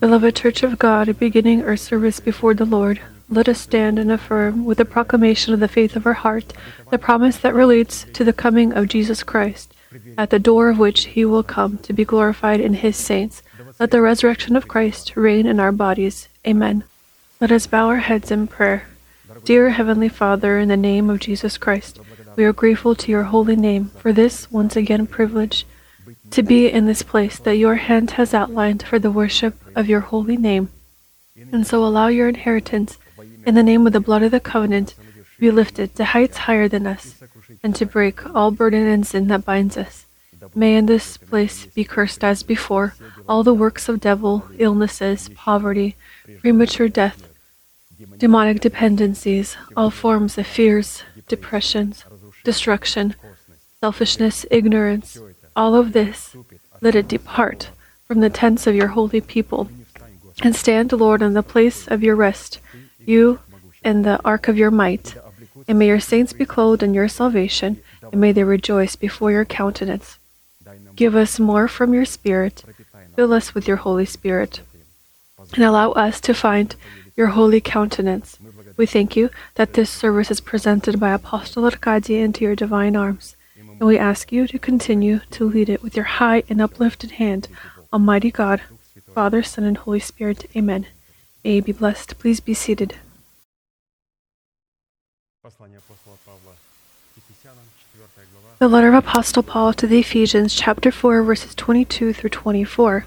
Beloved Church of God, beginning our service before the Lord, let us stand and affirm with the proclamation of the faith of our heart the promise that relates to the coming of Jesus Christ, at the door of which he will come to be glorified in his saints. Let the resurrection of Christ reign in our bodies. Amen. Let us bow our heads in prayer. Dear Heavenly Father, in the name of Jesus Christ, we are grateful to your holy name for this once again privilege to be in this place that your hand has outlined for the worship of your holy name. And so allow your inheritance, in the name of the blood of the covenant, be lifted to heights higher than us, and to break all burden and sin that binds us. May in this place be cursed as before all the works of devil, illnesses, poverty, premature death, demonic dependencies, all forms of fears, depressions, destruction, selfishness, ignorance, all of this, let it depart from the tents of your holy people, and stand, Lord, in the place of your rest, you and the ark of your might. And may your saints be clothed in your salvation, and may they rejoice before your countenance. Give us more from your Spirit, fill us with your Holy Spirit, and allow us to find your holy countenance. We thank you that this service is presented by Apostle Arkady into your divine arms and we ask you to continue to lead it with your high and uplifted hand. Almighty God, Father, Son, and Holy Spirit. Amen. May you be blessed. Please be seated. The letter of Apostle Paul to the Ephesians, chapter 4, verses 22 through 24.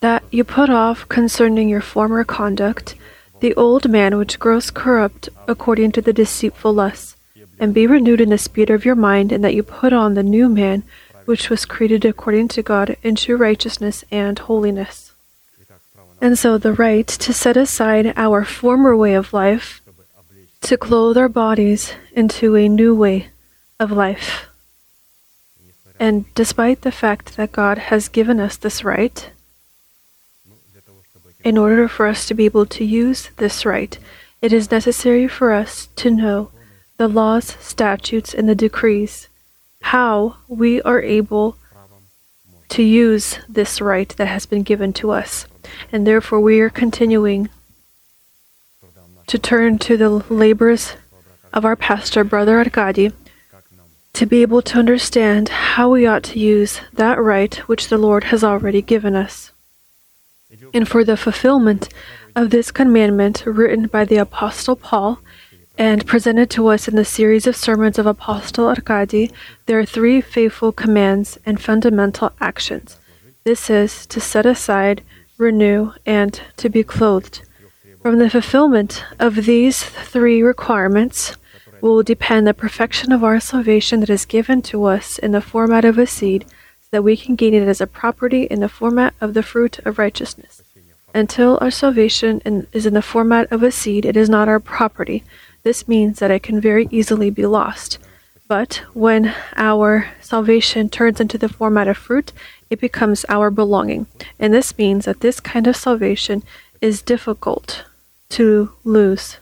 That you put off concerning your former conduct the old man which grows corrupt according to the deceitful lusts and be renewed in the spirit of your mind, and that you put on the new man, which was created according to God in true righteousness and holiness. And so the right to set aside our former way of life, to clothe our bodies into a new way of life. And despite the fact that God has given us this right, in order for us to be able to use this right, it is necessary for us to know the laws, statutes, and the decrees, how we are able to use this right that has been given to us. And therefore, we are continuing to turn to the labors of our pastor, Brother Arkady, to be able to understand how we ought to use that right which the Lord has already given us. And for the fulfillment of this commandment written by the Apostle Paul, and presented to us in the series of sermons of Apostle Arkady, there are three faithful commands and fundamental actions. This is to set aside, renew, and to be clothed. From the fulfillment of these three requirements will depend the perfection of our salvation that is given to us in the format of a seed, so that we can gain it as a property in the format of the fruit of righteousness. Until our salvation is in the format of a seed, it is not our property this means that it can very easily be lost. But when our salvation turns into the format of fruit, it becomes our belonging. And this means that this kind of salvation is difficult to lose.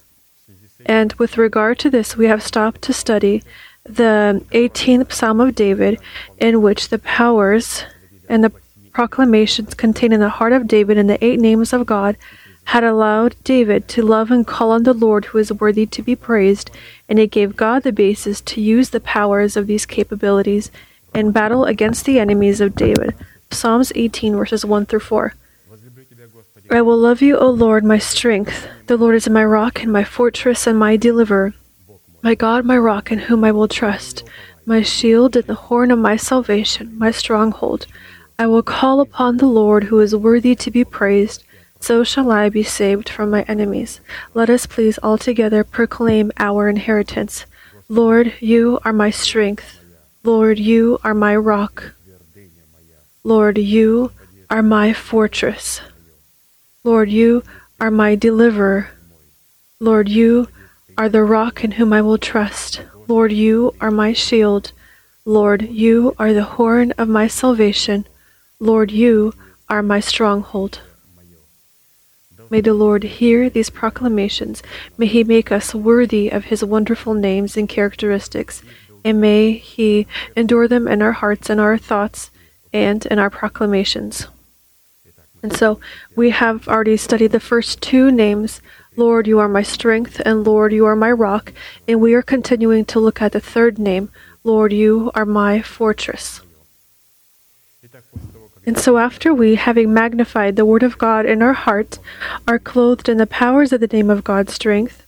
And with regard to this, we have stopped to study the 18th Psalm of David, in which the powers and the proclamations contained in the heart of David and the eight names of God had allowed David to love and call on the Lord who is worthy to be praised, and it gave God the basis to use the powers of these capabilities in battle against the enemies of David. Psalms 18, verses 1 through 4. I will love you, O Lord, my strength. The Lord is my rock and my fortress and my deliverer. My God, my rock, in whom I will trust, my shield and the horn of my salvation, my stronghold. I will call upon the Lord who is worthy to be praised so shall I be saved from my enemies. Let us please altogether proclaim our inheritance. Lord, you are my strength. Lord, you are my rock. Lord, you are my fortress. Lord, you are my deliverer. Lord, you are the rock in whom I will trust. Lord, you are my shield. Lord, you are the horn of my salvation. Lord, you are my stronghold. May the Lord hear these proclamations. May He make us worthy of His wonderful names and characteristics, and may He endure them in our hearts and our thoughts and in our proclamations. And so we have already studied the first two names Lord, you are my strength, and Lord, you are my rock. And we are continuing to look at the third name Lord, you are my fortress. And so, after we, having magnified the Word of God in our heart, are clothed in the powers of the name of God's strength,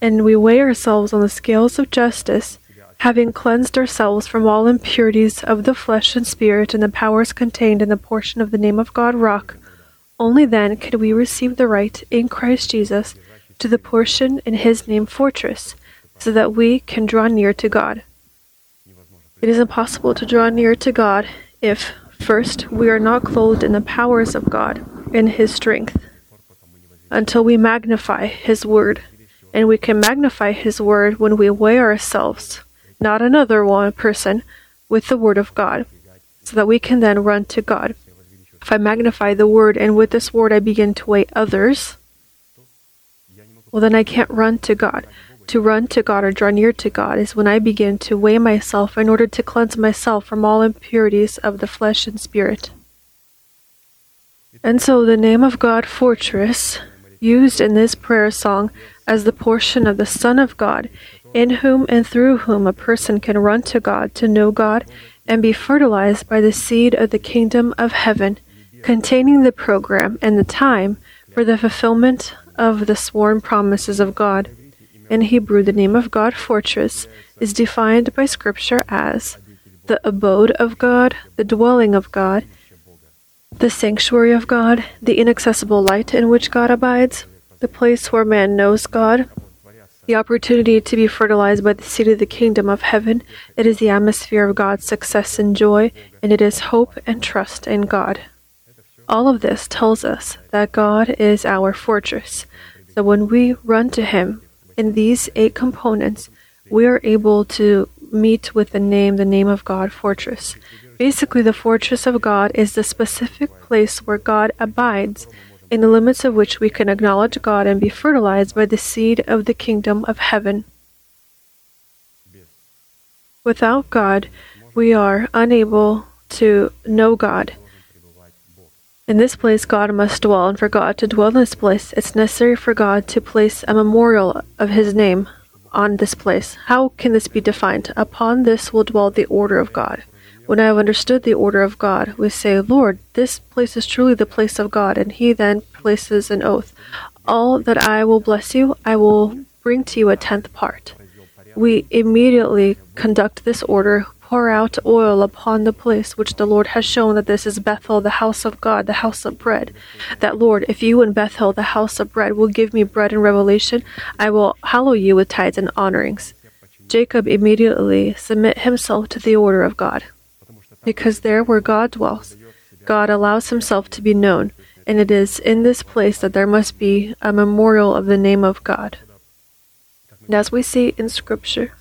and we weigh ourselves on the scales of justice, having cleansed ourselves from all impurities of the flesh and spirit and the powers contained in the portion of the name of God rock, only then can we receive the right in Christ Jesus to the portion in his name fortress, so that we can draw near to God. It is impossible to draw near to God if, first, we are not clothed in the powers of God, in his strength, until we magnify his word. And we can magnify his word when we weigh ourselves, not another one person, with the word of God, so that we can then run to God. If I magnify the word and with this word I begin to weigh others, well, then I can't run to God. To run to God or draw near to God is when I begin to weigh myself in order to cleanse myself from all impurities of the flesh and spirit. And so the name of God, Fortress, used in this prayer song as the portion of the Son of God, in whom and through whom a person can run to God to know God and be fertilized by the seed of the kingdom of heaven, containing the program and the time for the fulfillment of the sworn promises of God. In Hebrew, the name of God, fortress, is defined by Scripture as the abode of God, the dwelling of God, the sanctuary of God, the inaccessible light in which God abides, the place where man knows God, the opportunity to be fertilized by the seed of the kingdom of heaven. It is the atmosphere of God's success and joy, and it is hope and trust in God. All of this tells us that God is our fortress. So when we run to Him in these eight components, we are able to meet with the name, the name of God, fortress. Basically, the fortress of God is the specific place where God abides, in the limits of which we can acknowledge God and be fertilized by the seed of the kingdom of heaven. Without God, we are unable to know God in this place God must dwell, and for God to dwell in this place, it's necessary for God to place a memorial of His name on this place. How can this be defined? Upon this will dwell the order of God. When I have understood the order of God, we say, Lord, this place is truly the place of God, and He then places an oath. All that I will bless you, I will bring to you a tenth part. We immediately conduct this order pour out oil upon the place which the Lord has shown that this is Bethel, the house of God, the house of bread. That, Lord, if you in Bethel, the house of bread, will give me bread in revelation, I will hallow you with tithes and honorings. Jacob immediately submit himself to the order of God, because there where God dwells, God allows himself to be known, and it is in this place that there must be a memorial of the name of God. And as we see in Scripture,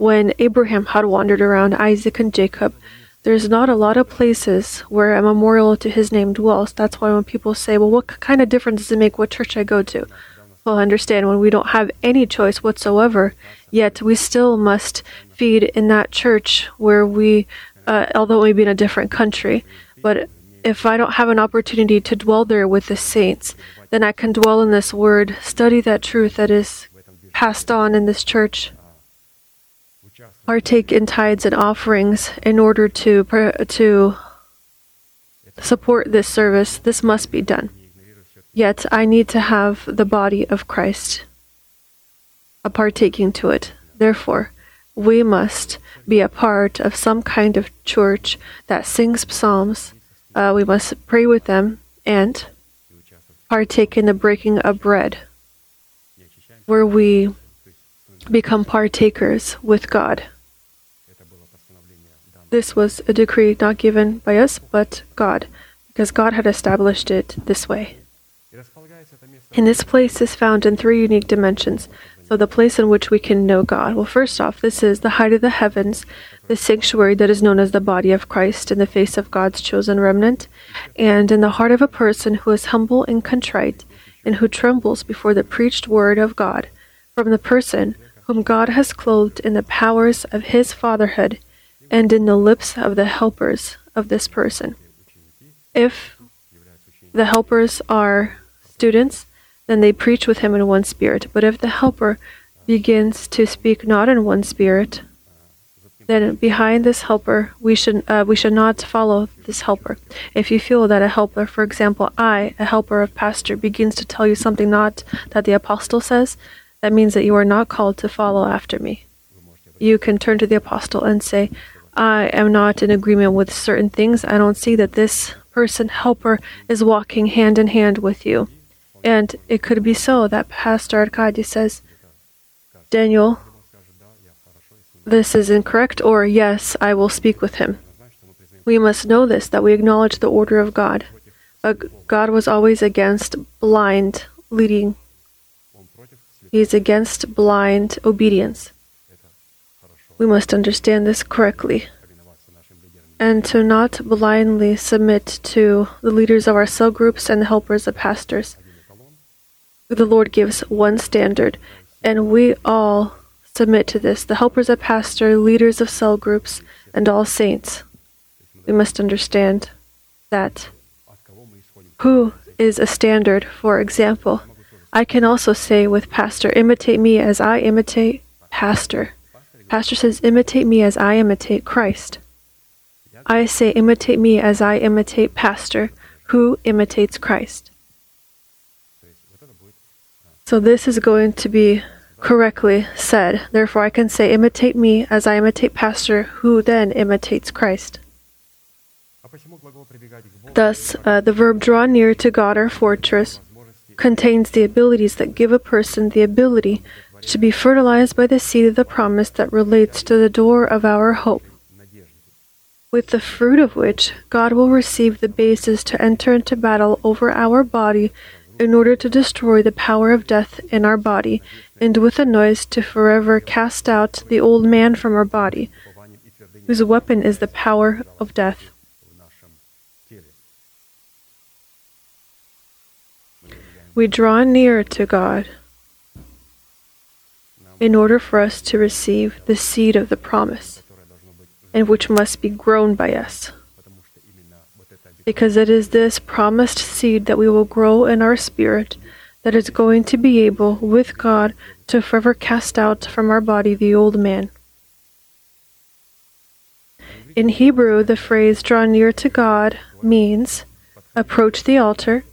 when Abraham had wandered around Isaac and Jacob, there's not a lot of places where a memorial to his name dwells. That's why when people say, well, what kind of difference does it make what church I go to? Well, understand when we don't have any choice whatsoever, yet we still must feed in that church where we, uh, although we be in a different country, but if I don't have an opportunity to dwell there with the saints, then I can dwell in this word, study that truth that is passed on in this church, partake in tithes and offerings in order to to support this service. This must be done. Yet I need to have the body of Christ a partaking to it. Therefore, we must be a part of some kind of church that sings psalms. Uh, we must pray with them and partake in the breaking of bread, where we become partakers with God. This was a decree not given by us, but God, because God had established it this way. And this place is found in three unique dimensions. So, the place in which we can know God. Well, first off, this is the height of the heavens, the sanctuary that is known as the body of Christ in the face of God's chosen remnant, and in the heart of a person who is humble and contrite, and who trembles before the preached word of God, from the person whom God has clothed in the powers of his fatherhood and in the lips of the helpers of this person. If the helpers are students, then they preach with him in one spirit. But if the helper begins to speak not in one spirit, then behind this helper we should uh, we should not follow this helper. If you feel that a helper, for example, I, a helper of pastor, begins to tell you something not that the apostle says, that means that you are not called to follow after me. You can turn to the apostle and say, I am not in agreement with certain things. I don't see that this person, helper, is walking hand in hand with you. And it could be so that Pastor Arkady says, Daniel, this is incorrect, or yes, I will speak with him. We must know this, that we acknowledge the order of God. God was always against blind leading, He is against blind obedience. We must understand this correctly and to not blindly submit to the leaders of our cell groups and the helpers of pastors. The Lord gives one standard, and we all submit to this the helpers of pastor, leaders of cell groups, and all saints. We must understand that who is a standard, for example. I can also say with pastor, imitate me as I imitate pastor. Pastor says, imitate me as I imitate Christ. I say, imitate me as I imitate pastor, who imitates Christ. So this is going to be correctly said. Therefore, I can say, imitate me as I imitate pastor, who then imitates Christ. Thus, uh, the verb draw near to God, our fortress, contains the abilities that give a person the ability to be fertilized by the seed of the promise that relates to the door of our hope with the fruit of which God will receive the basis to enter into battle over our body in order to destroy the power of death in our body, and with a noise to forever cast out the old man from our body, whose weapon is the power of death. We draw near to God in order for us to receive the seed of the promise and which must be grown by us. Because it is this promised seed that we will grow in our spirit that is going to be able, with God, to forever cast out from our body the old man. In Hebrew, the phrase draw near to God means approach the altar,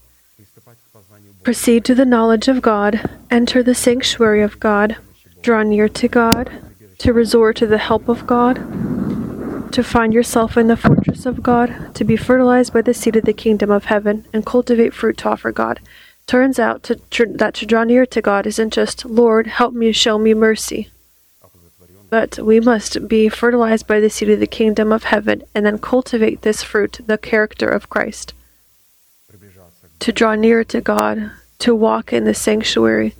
proceed to the knowledge of God, enter the sanctuary of God, draw near to God, to resort to the help of God, to find yourself in the fortress of God, to be fertilized by the seed of the kingdom of heaven, and cultivate fruit to offer God. Turns out to, that to draw near to God isn't just, Lord, help me, show me mercy. But we must be fertilized by the seed of the kingdom of heaven and then cultivate this fruit, the character of Christ. To draw near to God, to walk in the sanctuary,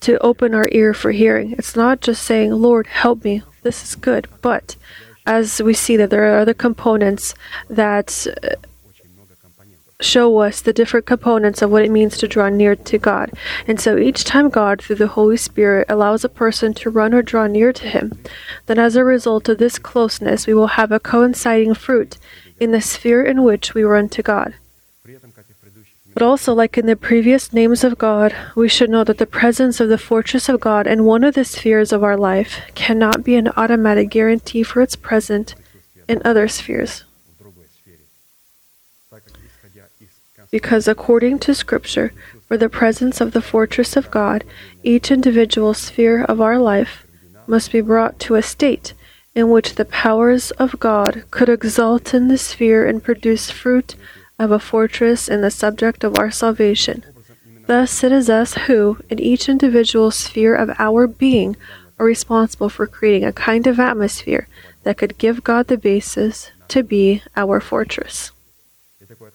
to open our ear for hearing. It's not just saying, Lord, help me. This is good. But as we see that there are other components that uh, show us the different components of what it means to draw near to God. And so each time God, through the Holy Spirit, allows a person to run or draw near to Him, then as a result of this closeness, we will have a coinciding fruit in the sphere in which we run to God. But also, like in the previous names of God, we should know that the presence of the fortress of God in one of the spheres of our life cannot be an automatic guarantee for its presence in other spheres. Because according to Scripture, for the presence of the fortress of God, each individual sphere of our life must be brought to a state in which the powers of God could exalt in the sphere and produce fruit of a fortress and the subject of our salvation. Thus, it is us who, in each individual sphere of our being, are responsible for creating a kind of atmosphere that could give God the basis to be our fortress.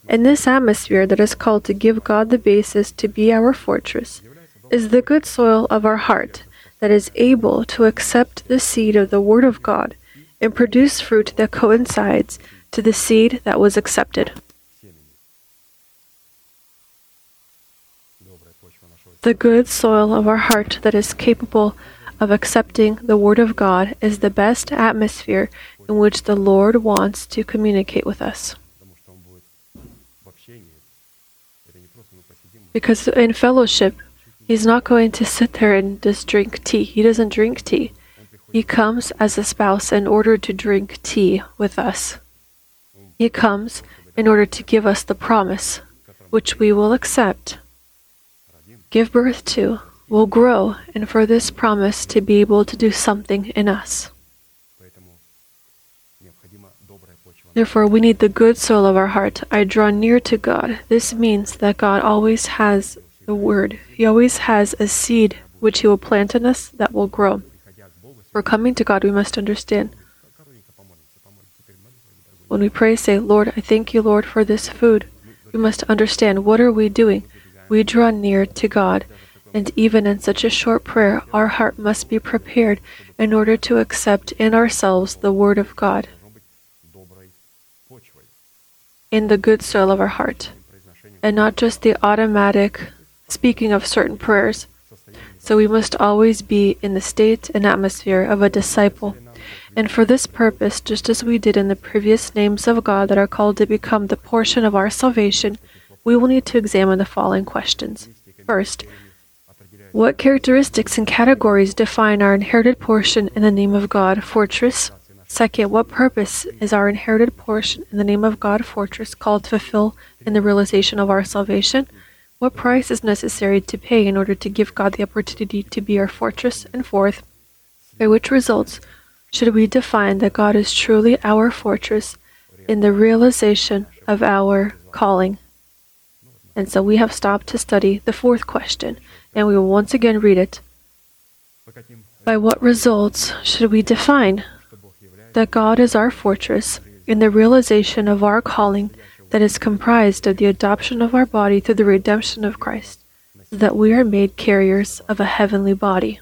And this atmosphere that is called to give God the basis to be our fortress is the good soil of our heart that is able to accept the seed of the Word of God and produce fruit that coincides to the seed that was accepted. The good soil of our heart that is capable of accepting the Word of God is the best atmosphere in which the Lord wants to communicate with us. Because in fellowship, he's not going to sit there and just drink tea. He doesn't drink tea. He comes as a spouse in order to drink tea with us. He comes in order to give us the promise, which we will accept, give birth to, will grow, and for this promise to be able to do something in us. Therefore, we need the good soil of our heart. I draw near to God. This means that God always has the word. He always has a seed which He will plant in us that will grow. For coming to God, we must understand. When we pray, say, Lord, I thank you, Lord, for this food. We must understand what are we doing? We draw near to God. And even in such a short prayer, our heart must be prepared in order to accept in ourselves the Word of God in the good soil of our heart, and not just the automatic speaking of certain prayers. So we must always be in the state and atmosphere of a disciple. And for this purpose, just as we did in the previous names of God that are called to become the portion of our salvation, we will need to examine the following questions. First, what characteristics and categories define our inherited portion in the name of God, fortress, Second, what purpose is our inherited portion in the name of God fortress called to fulfill in the realization of our salvation? What price is necessary to pay in order to give God the opportunity to be our fortress? And fourth, by which results should we define that God is truly our fortress in the realization of our calling? And so we have stopped to study the fourth question, and we will once again read it. By what results should we define that God is our fortress in the realization of our calling that is comprised of the adoption of our body through the redemption of Christ, so that we are made carriers of a heavenly body.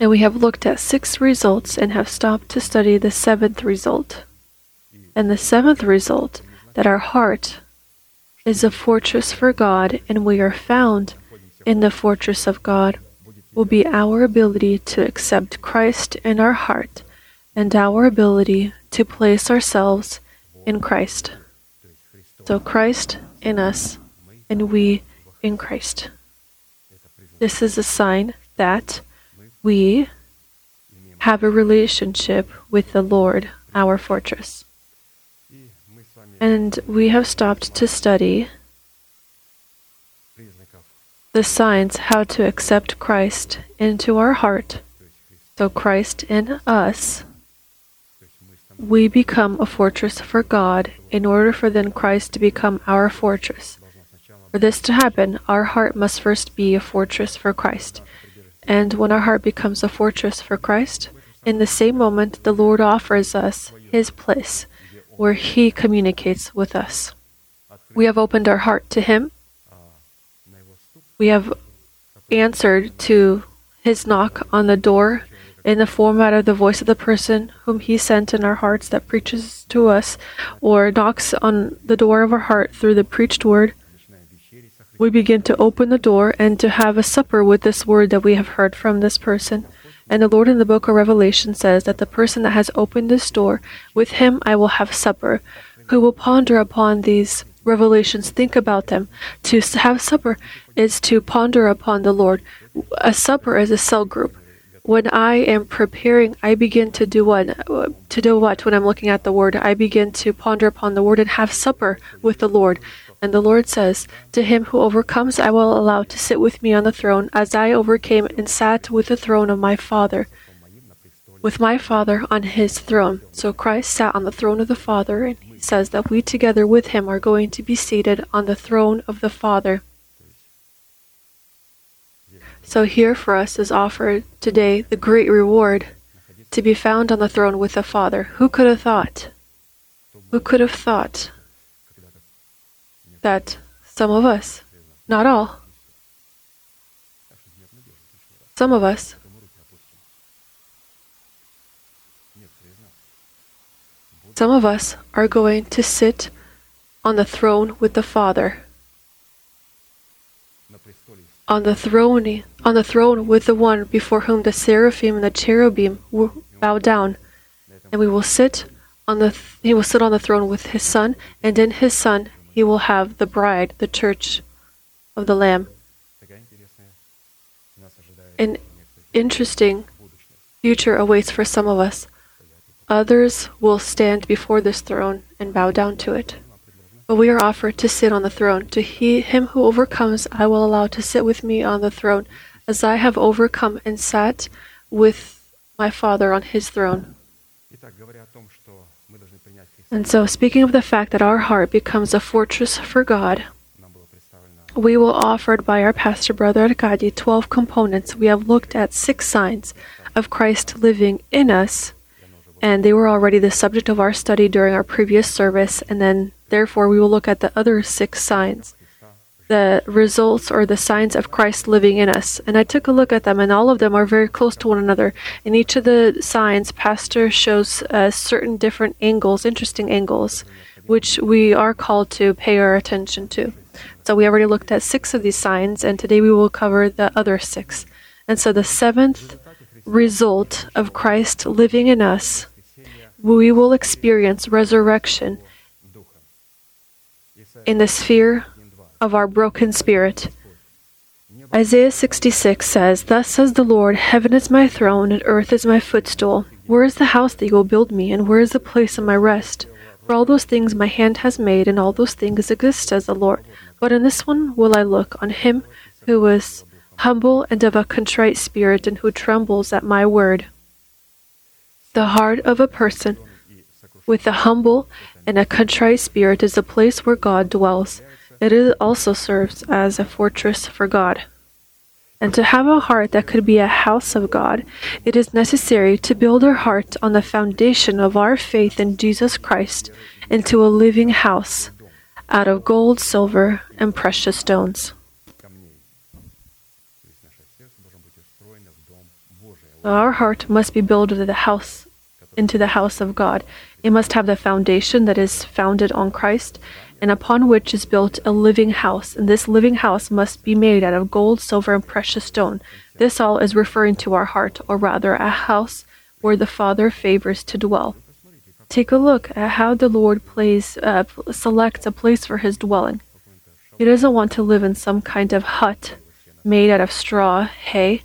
And we have looked at six results and have stopped to study the seventh result. And the seventh result, that our heart is a fortress for God and we are found in the fortress of God will be our ability to accept Christ in our heart and our ability to place ourselves in Christ. So, Christ in us and we in Christ. This is a sign that we have a relationship with the Lord, our fortress. And we have stopped to study the signs how to accept Christ into our heart. So, Christ in us, we become a fortress for God in order for then Christ to become our fortress. For this to happen, our heart must first be a fortress for Christ. And when our heart becomes a fortress for Christ, in the same moment the Lord offers us His place where He communicates with us. We have opened our heart to Him we have answered to his knock on the door in the format of the voice of the person whom he sent in our hearts that preaches to us or knocks on the door of our heart through the preached word, we begin to open the door and to have a supper with this word that we have heard from this person. And the Lord in the book of Revelation says that the person that has opened this door, with him I will have supper, who will ponder upon these revelations, think about them. To have supper is to ponder upon the Lord. A supper is a cell group. When I am preparing, I begin to do what? To do what? When I'm looking at the Word, I begin to ponder upon the Word and have supper with the Lord. And the Lord says, To him who overcomes, I will allow to sit with me on the throne, as I overcame and sat with the throne of my Father, with my Father on his throne. So Christ sat on the throne of the Father, and he says that we together with him are going to be seated on the throne of the Father. So here for us is offered today the great reward to be found on the throne with the Father. Who could have thought? Who could have thought that some of us, not all, some of us, some of us are going to sit on the throne with the Father. On the throne on the throne with the one before whom the seraphim and the cherubim will bow down. And we will sit on the th- he will sit on the throne with his son and in his son he will have the bride, the church of the Lamb. An interesting future awaits for some of us. Others will stand before this throne and bow down to it. But we are offered to sit on the throne. To he, him who overcomes, I will allow to sit with me on the throne, as I have overcome and sat with my Father on his throne. And so, speaking of the fact that our heart becomes a fortress for God, we will offered by our pastor brother Arkady 12 components. We have looked at six signs of Christ living in us, and they were already the subject of our study during our previous service, and then therefore we will look at the other six signs the results or the signs of Christ living in us. And I took a look at them, and all of them are very close to one another. In each of the signs, Pastor shows uh, certain different angles, interesting angles, which we are called to pay our attention to. So we already looked at six of these signs, and today we will cover the other six. And so the seventh result of Christ living in us, we will experience resurrection in the sphere of our broken spirit. Isaiah 66 says, Thus says the Lord, Heaven is my throne, and earth is my footstool. Where is the house that you will build me, and where is the place of my rest? For all those things my hand has made, and all those things exist, says the Lord. But in this one will I look, on him who is humble and of a contrite spirit, and who trembles at my word. The heart of a person with a humble and a contrite spirit is the place where God dwells. It also serves as a fortress for God. And to have a heart that could be a house of God, it is necessary to build our heart on the foundation of our faith in Jesus Christ into a living house out of gold, silver, and precious stones. Our heart must be built into the house into the house of God. It must have the foundation that is founded on Christ and upon which is built a living house. And this living house must be made out of gold, silver, and precious stone. This all is referring to our heart, or rather, a house where the Father favors to dwell. Take a look at how the Lord plays, uh, selects a place for his dwelling. He doesn't want to live in some kind of hut made out of straw, hay.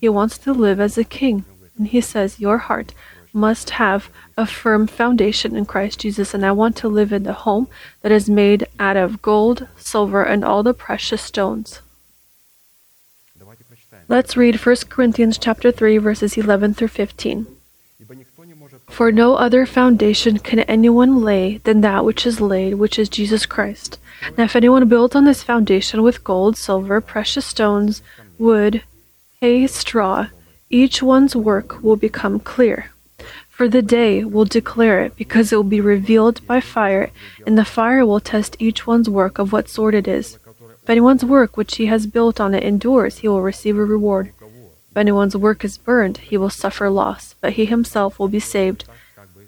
He wants to live as a king. And he says, Your heart must have a firm foundation in Christ Jesus, and I want to live in the home that is made out of gold, silver, and all the precious stones. Let's read 1 Corinthians chapter 3 verses 11 through 15. For no other foundation can anyone lay than that which is laid, which is Jesus Christ. Now if anyone builds on this foundation with gold, silver, precious stones, wood, hay, straw, each one's work will become clear. For the day will declare it, because it will be revealed by fire, and the fire will test each one's work of what sort it is. If anyone's work which he has built on it endures, he will receive a reward. If anyone's work is burned, he will suffer loss, but he himself will be saved,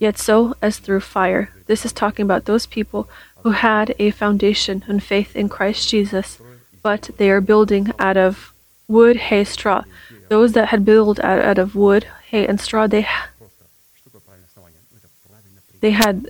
yet so as through fire. This is talking about those people who had a foundation and faith in Christ Jesus, but they are building out of wood, hay, straw. Those that had built out, out of wood, hay, and straw, they they had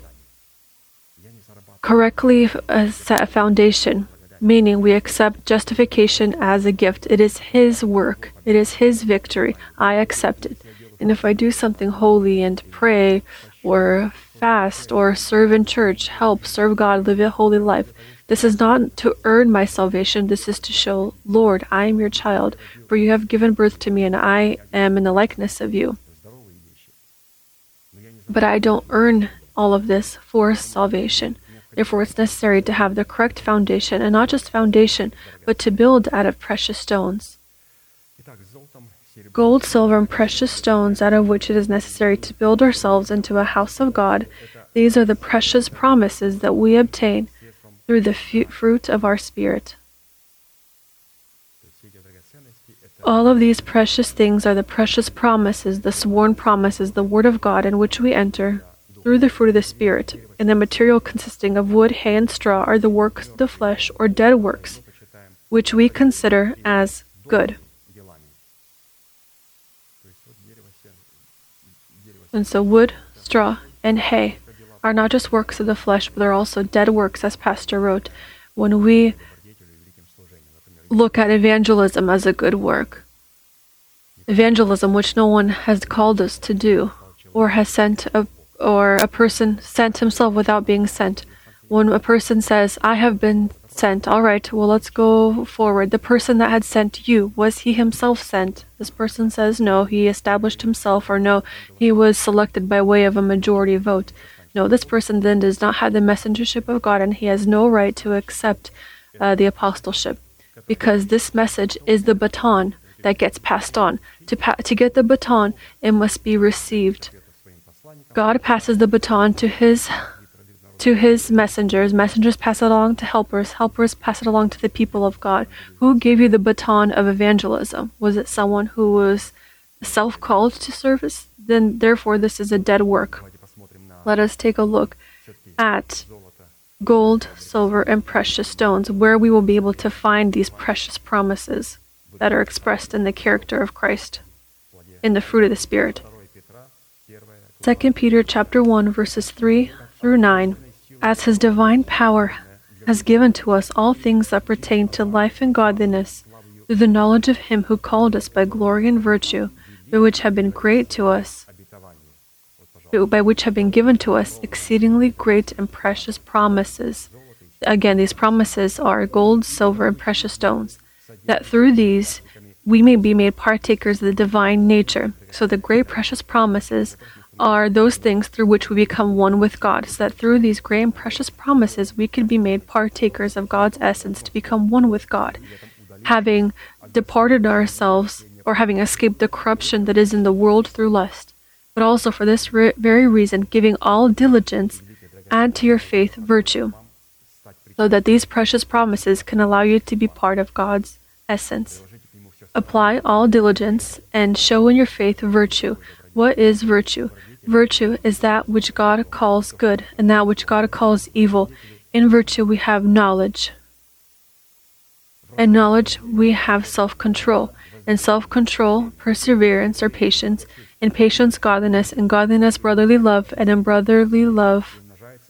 correctly uh, set a foundation, meaning we accept justification as a gift. It is His work, it is His victory. I accept it. And if I do something holy and pray or fast or serve in church, help, serve God, live a holy life, this is not to earn my salvation. This is to show, Lord, I am your child, for you have given birth to me and I am in the likeness of you. But I don't earn all of this for salvation. Therefore, it's necessary to have the correct foundation, and not just foundation, but to build out of precious stones. Gold, silver, and precious stones out of which it is necessary to build ourselves into a house of God, these are the precious promises that we obtain through the fruit of our spirit. All of these precious things are the precious promises, the sworn promises, the Word of God in which we enter through the fruit of the Spirit, and the material consisting of wood, hay, and straw are the works of the flesh or dead works, which we consider as good. And so, wood, straw, and hay are not just works of the flesh, but they're also dead works, as Pastor wrote. When we look at evangelism as a good work, evangelism which no one has called us to do or has sent a or a person sent himself without being sent. When a person says, I have been sent, all right, well, let's go forward. The person that had sent you, was he himself sent? This person says, no, he established himself, or no, he was selected by way of a majority vote. No, this person then does not have the messengership of God, and he has no right to accept uh, the apostleship because this message is the baton that gets passed on. To, pa- to get the baton, it must be received. God passes the baton to his to his messengers. Messengers pass it along to helpers. Helpers pass it along to the people of God. Who gave you the baton of evangelism? Was it someone who was self-called to service? Then therefore this is a dead work. Let us take a look at gold, silver, and precious stones, where we will be able to find these precious promises that are expressed in the character of Christ, in the fruit of the Spirit. 2 Peter chapter 1 verses 3 through 9 as his divine power has given to us all things that pertain to life and godliness through the knowledge of him who called us by glory and virtue by which have been great to us by which have been given to us exceedingly great and precious promises. Again these promises are gold silver and precious stones that through these we may be made partakers of the divine nature. So the great precious promises are those things through which we become one with God, so that through these great and precious promises we could be made partakers of God's essence to become one with God, having departed ourselves or having escaped the corruption that is in the world through lust. But also for this re- very reason, giving all diligence, add to your faith virtue, so that these precious promises can allow you to be part of God's essence. Apply all diligence and show in your faith virtue. What is virtue? Virtue is that which God calls good and that which God calls evil. In virtue, we have knowledge. In knowledge, we have self control. In self control, perseverance or patience. In patience, godliness. In godliness, brotherly love. And in brotherly love,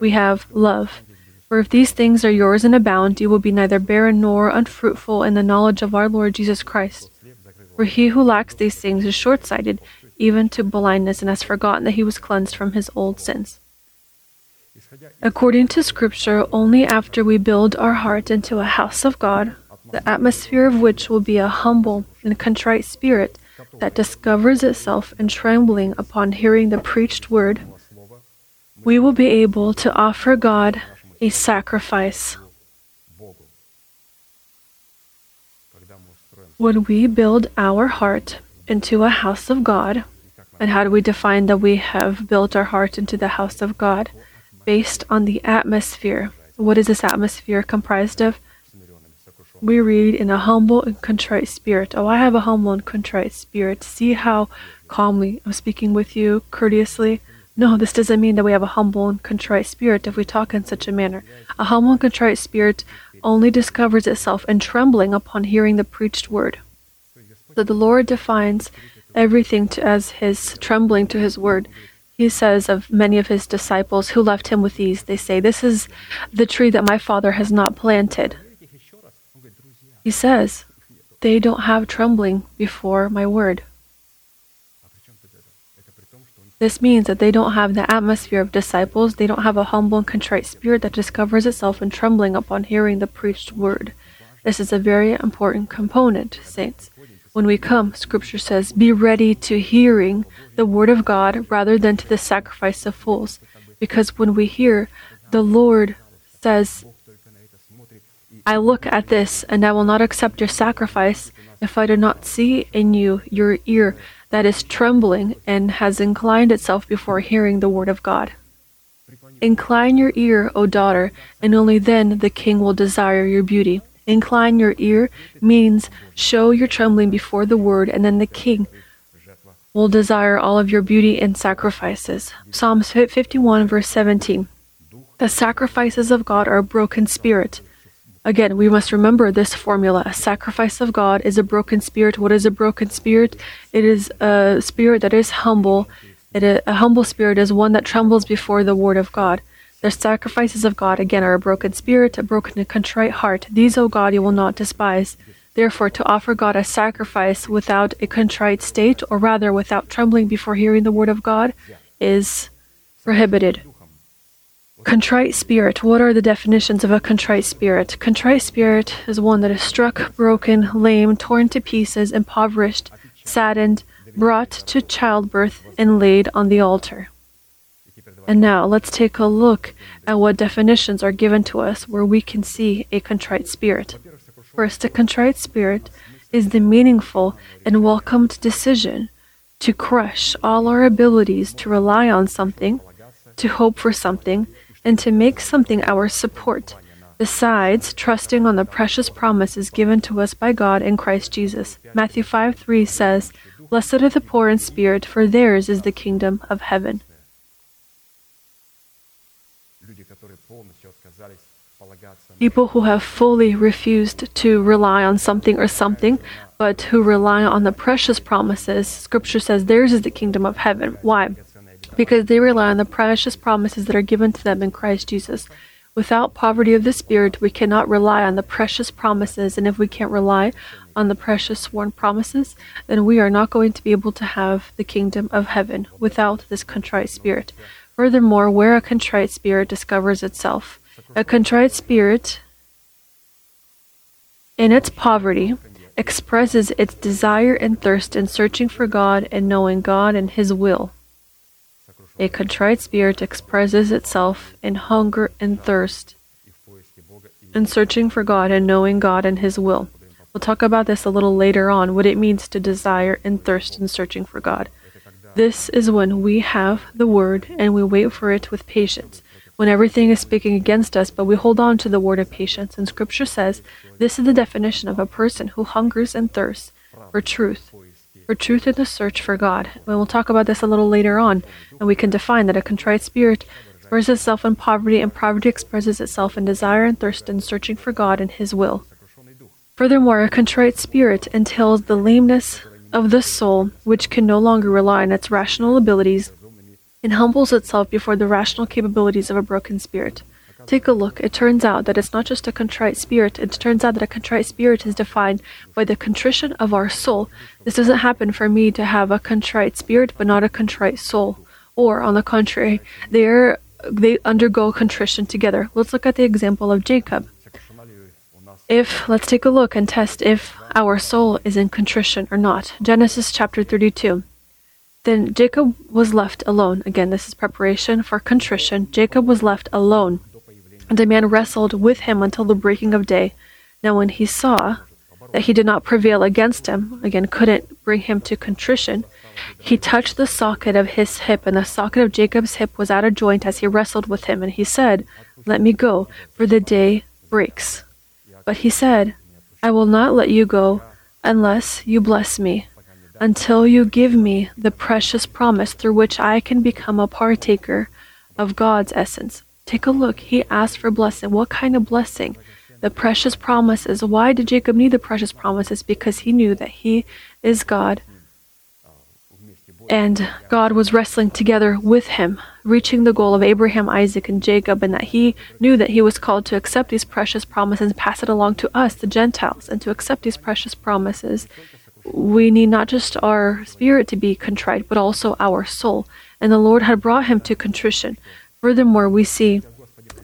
we have love. For if these things are yours and abound, you will be neither barren nor unfruitful in the knowledge of our Lord Jesus Christ. For he who lacks these things is short sighted, even to blindness, and has forgotten that he was cleansed from his old sins. According to Scripture, only after we build our heart into a house of God, the atmosphere of which will be a humble and contrite spirit that discovers itself in trembling upon hearing the preached word, we will be able to offer God a sacrifice. When we build our heart into a house of God, and how do we define that we have built our heart into the house of God? Based on the atmosphere. What is this atmosphere comprised of? We read in a humble and contrite spirit. Oh, I have a humble and contrite spirit. See how calmly I'm speaking with you, courteously. No, this doesn't mean that we have a humble and contrite spirit if we talk in such a manner. A humble and contrite spirit only discovers itself in trembling upon hearing the preached word. So the Lord defines everything to, as his trembling to his word. He says of many of his disciples who left him with these, they say, This is the tree that my father has not planted. He says, They don't have trembling before my word. This means that they don't have the atmosphere of disciples, they don't have a humble and contrite spirit that discovers itself in trembling upon hearing the preached word. This is a very important component, saints. When we come, Scripture says, be ready to hearing the word of God rather than to the sacrifice of fools. Because when we hear, the Lord says, I look at this and I will not accept your sacrifice if I do not see in you your ear that is trembling and has inclined itself before hearing the word of God. Incline your ear, O daughter, and only then the king will desire your beauty. Incline your ear means show your trembling before the word, and then the king will desire all of your beauty and sacrifices. Psalms 51, verse 17. The sacrifices of God are a broken spirit. Again, we must remember this formula. A sacrifice of God is a broken spirit. What is a broken spirit? It is a spirit that is humble It, a humble spirit is one that trembles before the word of God. The sacrifices of God, again, are a broken spirit, a broken and contrite heart. These, O God, you will not despise. Therefore, to offer God a sacrifice without a contrite state, or rather without trembling before hearing the word of God, is prohibited. Contrite spirit. What are the definitions of a contrite spirit? Contrite spirit is one that is struck, broken, lame, torn to pieces, impoverished, saddened, brought to childbirth, and laid on the altar. And now let's take a look at what definitions are given to us where we can see a contrite spirit. First, a contrite spirit is the meaningful and welcomed decision to crush all our abilities to rely on something, to hope for something, and to make something our support, besides trusting on the precious promises given to us by God in Christ Jesus. Matthew 5 3 says, Blessed are the poor in spirit, for theirs is the kingdom of heaven. people who have fully refused to rely on something or something, but who rely on the precious promises. Scripture says theirs is the kingdom of heaven. Why? Because they rely on the precious promises that are given to them in Christ Jesus. Without poverty of the Spirit, we cannot rely on the precious promises, and if we can't rely on the precious sworn promises, then we are not going to be able to have the kingdom of heaven without this contrite spirit. Furthermore, where a contrite spirit discovers itself, a contrite spirit, in its poverty, expresses its desire and thirst in searching for God and knowing God and His will. A contrite spirit expresses itself in hunger and thirst in searching for God and knowing God and His will. We'll talk about this a little later on, what it means to desire and thirst in searching for God. This is when we have the Word and we wait for it with patience when everything is speaking against us, but we hold on to the word of patience. And scripture says, This is the definition of a person who hungers and thirsts for truth, for truth in the search for God. And we'll talk about this a little later on, and we can define that a contrite spirit expresses itself in poverty, and poverty expresses itself in desire and thirst in searching for God and His will. Furthermore, a contrite spirit entails the lameness of the soul, which can no longer rely on its rational abilities it humbles itself before the rational capabilities of a broken spirit. Take a look, it turns out that it's not just a contrite spirit, it turns out that a contrite spirit is defined by the contrition of our soul. This doesn't happen for me to have a contrite spirit but not a contrite soul. Or, on the contrary, they're, they undergo contrition together. Let's look at the example of Jacob. If, let's take a look and test if our soul is in contrition or not. Genesis chapter 32. Then Jacob was left alone. Again, this is preparation for contrition. Jacob was left alone. And a man wrestled with him until the breaking of day. Now, when he saw that he did not prevail against him, again, couldn't bring him to contrition, he touched the socket of his hip, and the socket of Jacob's hip was out of joint as he wrestled with him. And he said, Let me go, for the day breaks. But he said, I will not let you go unless you bless me until you give me the precious promise through which I can become a partaker of God's essence. Take a look. He asked for blessing. What kind of blessing? The precious promises. Why did Jacob need the precious promises? Because he knew that he is God. And God was wrestling together with him, reaching the goal of Abraham, Isaac, and Jacob, and that he knew that he was called to accept these precious promises and pass it along to us, the Gentiles, and to accept these precious promises we need not just our spirit to be contrite, but also our soul. And the Lord had brought him to contrition. Furthermore, we see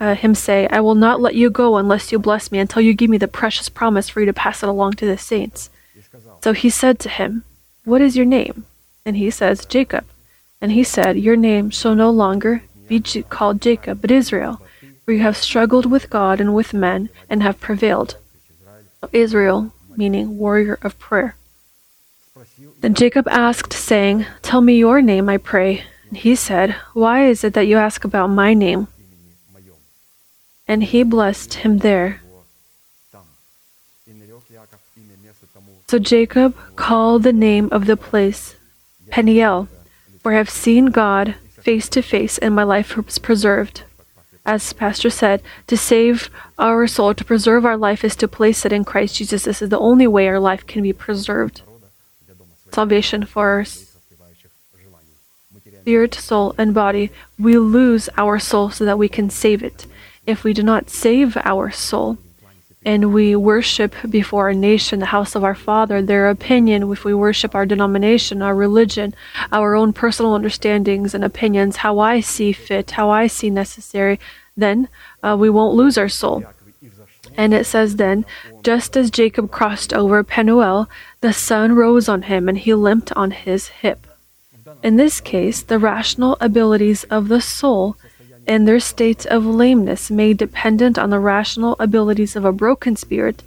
uh, him say, I will not let you go unless you bless me until you give me the precious promise for you to pass it along to the saints. So he said to him, What is your name? And he says, Jacob. And he said, Your name shall no longer be called Jacob, but Israel, for you have struggled with God and with men and have prevailed. Israel, meaning warrior of prayer. Then Jacob asked, saying, Tell me your name, I pray. And he said, Why is it that you ask about my name? And he blessed him there. So Jacob called the name of the place Peniel, where I have seen God face to face, and my life was preserved. As Pastor said, to save our soul, to preserve our life, is to place it in Christ Jesus. This is the only way our life can be preserved salvation for our spirit, soul, and body, we lose our soul so that we can save it. If we do not save our soul, and we worship before our nation, the house of our Father, their opinion, if we worship our denomination, our religion, our own personal understandings and opinions, how I see fit, how I see necessary, then uh, we won't lose our soul. And it says then, just as Jacob crossed over Penuel, the sun rose on him and he limped on his hip. In this case, the rational abilities of the soul and their state of lameness, made dependent on the rational abilities of a broken spirit,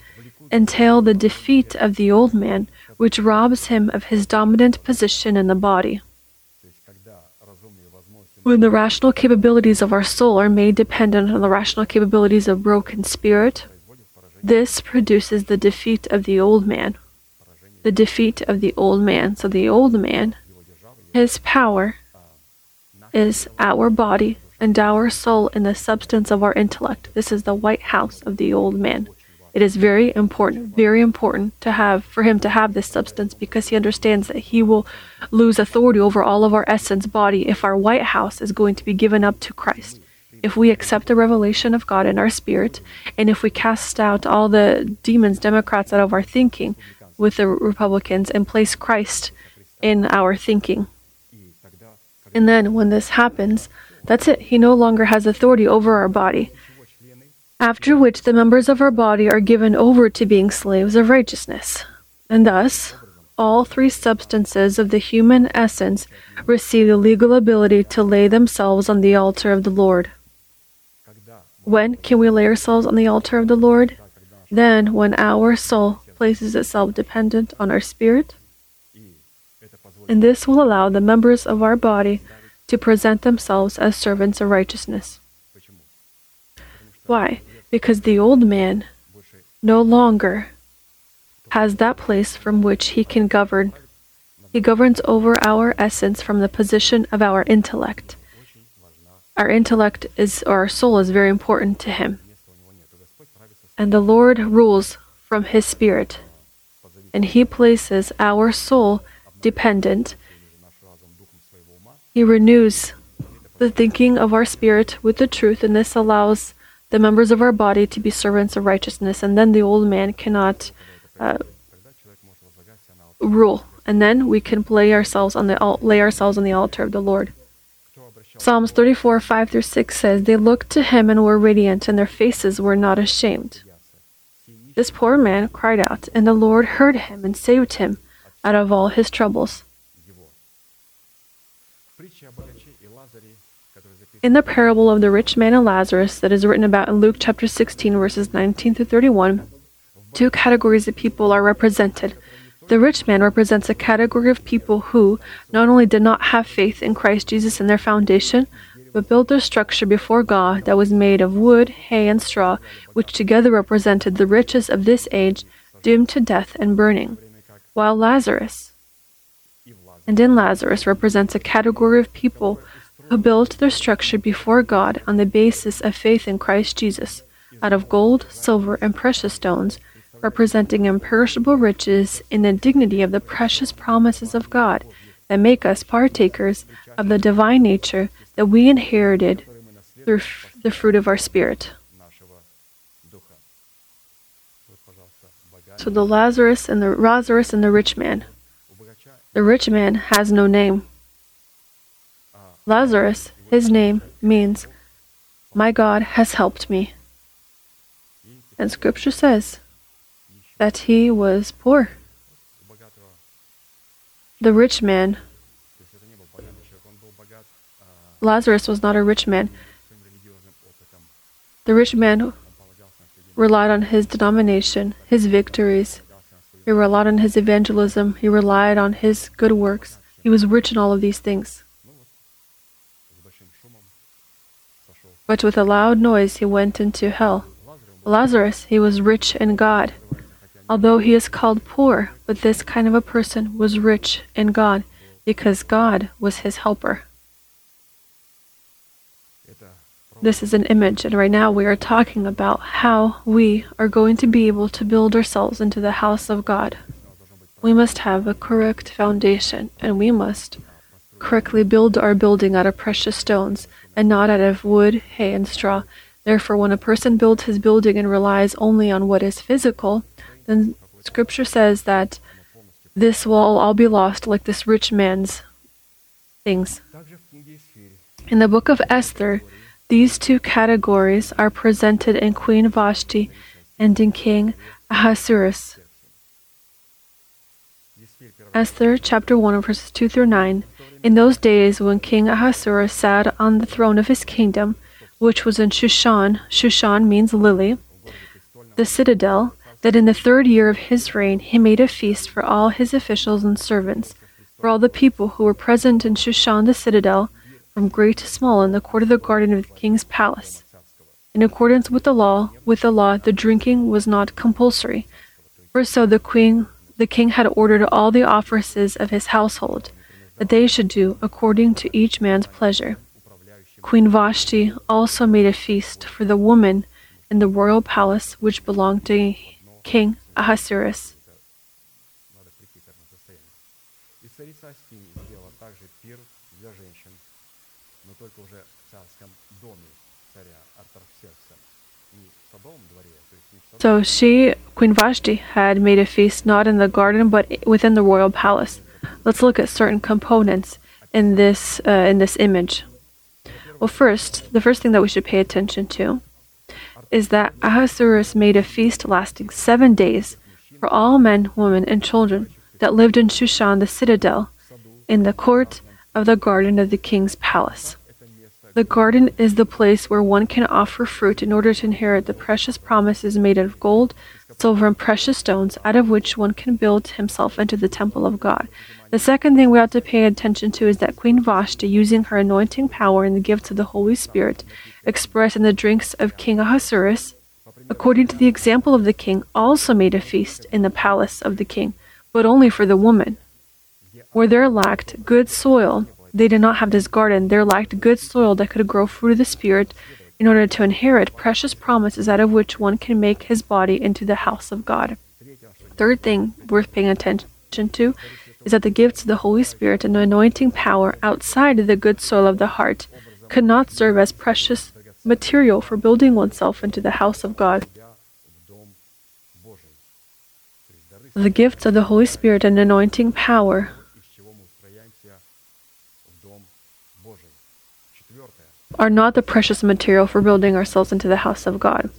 entail the defeat of the old man, which robs him of his dominant position in the body. When the rational capabilities of our soul are made dependent on the rational capabilities of broken spirit, this produces the defeat of the old man. The defeat of the old man. So the old man, his power is our body and our soul in the substance of our intellect. This is the white house of the old man. It is very important, very important to have for him to have this substance because he understands that he will lose authority over all of our essence body if our White House is going to be given up to Christ. If we accept the revelation of God in our spirit, and if we cast out all the demons, Democrats out of our thinking with the Republicans and place Christ in our thinking. And then when this happens, that's it. He no longer has authority over our body after which the members of our body are given over to being slaves of righteousness. And thus, all three substances of the human essence receive the legal ability to lay themselves on the altar of the Lord. When can we lay ourselves on the altar of the Lord? Then, when our soul places itself dependent on our spirit, and this will allow the members of our body to present themselves as servants of righteousness. Why? because the old man no longer has that place from which he can govern. He governs over our essence from the position of our intellect. Our intellect is, or our soul is very important to him. And the Lord rules from his spirit. And he places our soul dependent. He renews the thinking of our spirit with the truth, and this allows the members of our body to be servants of righteousness, and then the old man cannot uh, rule, and then we can lay ourselves on the al- lay ourselves on the altar of the Lord. Psalms 34, 5 through 6 says, They looked to him and were radiant, and their faces were not ashamed. This poor man cried out, and the Lord heard him and saved him out of all his troubles. In the parable of the rich man and Lazarus that is written about in Luke chapter 16, verses 19 through 31, two categories of people are represented. The rich man represents a category of people who not only did not have faith in Christ Jesus in their foundation, but built their structure before God that was made of wood, hay, and straw, which together represented the riches of this age, doomed to death and burning. While Lazarus, and in Lazarus represents a category of people who built their structure before God on the basis of faith in Christ Jesus, out of gold, silver, and precious stones, representing imperishable riches in the dignity of the precious promises of God that make us partakers of the divine nature that we inherited through f- the fruit of our spirit. So the Lazarus and the Lazarus and the rich man. The rich man has no name. Lazarus, his name, means, My God has helped me. And scripture says that he was poor. The rich man, Lazarus was not a rich man. The rich man relied on his denomination, his victories. He relied on his evangelism. He relied on his good works. He was rich in all of these things. but with a loud noise he went into hell. Lazarus, he was rich in God. Although he is called poor, but this kind of a person was rich in God because God was his helper. This is an image, and right now we are talking about how we are going to be able to build ourselves into the house of God. We must have a correct foundation, and we must correctly build our building out of precious stones and not out of wood, hay, and straw. Therefore, when a person builds his building and relies only on what is physical, then scripture says that this will all be lost, like this rich man's things. In the book of Esther, these two categories are presented in Queen Vashti and in King Ahasuerus. Esther chapter 1 verses 2 through 9 in those days when King Ahasuerus sat on the throne of his kingdom, which was in Shushan, Shushan means lily, the citadel, that in the third year of his reign he made a feast for all his officials and servants, for all the people who were present in Shushan the citadel, from great to small, in the court of the garden of the king's palace. In accordance with the law, with the law, the drinking was not compulsory. For so the queen, the king had ordered all the offices of his household, that they should do according to each man's pleasure. Queen Vashti also made a feast for the woman in the royal palace which belonged to King Ahasuerus. So she, Queen Vashti, had made a feast not in the garden but within the royal palace. Let's look at certain components in this uh, in this image. Well, first, the first thing that we should pay attention to is that Ahasuerus made a feast lasting seven days for all men, women, and children that lived in Shushan, the citadel, in the court of the garden of the king's palace. The garden is the place where one can offer fruit in order to inherit the precious promises made of gold, silver, and precious stones, out of which one can build himself into the temple of God. The second thing we ought to pay attention to is that Queen Vashti, using her anointing power and the gifts of the Holy Spirit, expressed in the drinks of King Ahasuerus, according to the example of the king, also made a feast in the palace of the king, but only for the woman. Where there lacked good soil, they did not have this garden. There lacked good soil that could grow fruit of the Spirit in order to inherit precious promises out of which one can make his body into the house of God. Third thing worth paying attention to is that the gifts of the Holy Spirit and the anointing power outside the good soil of the heart could not serve as precious material for building oneself into the house of God. The gifts of the Holy Spirit and anointing power are not the precious material for building ourselves into the house of God.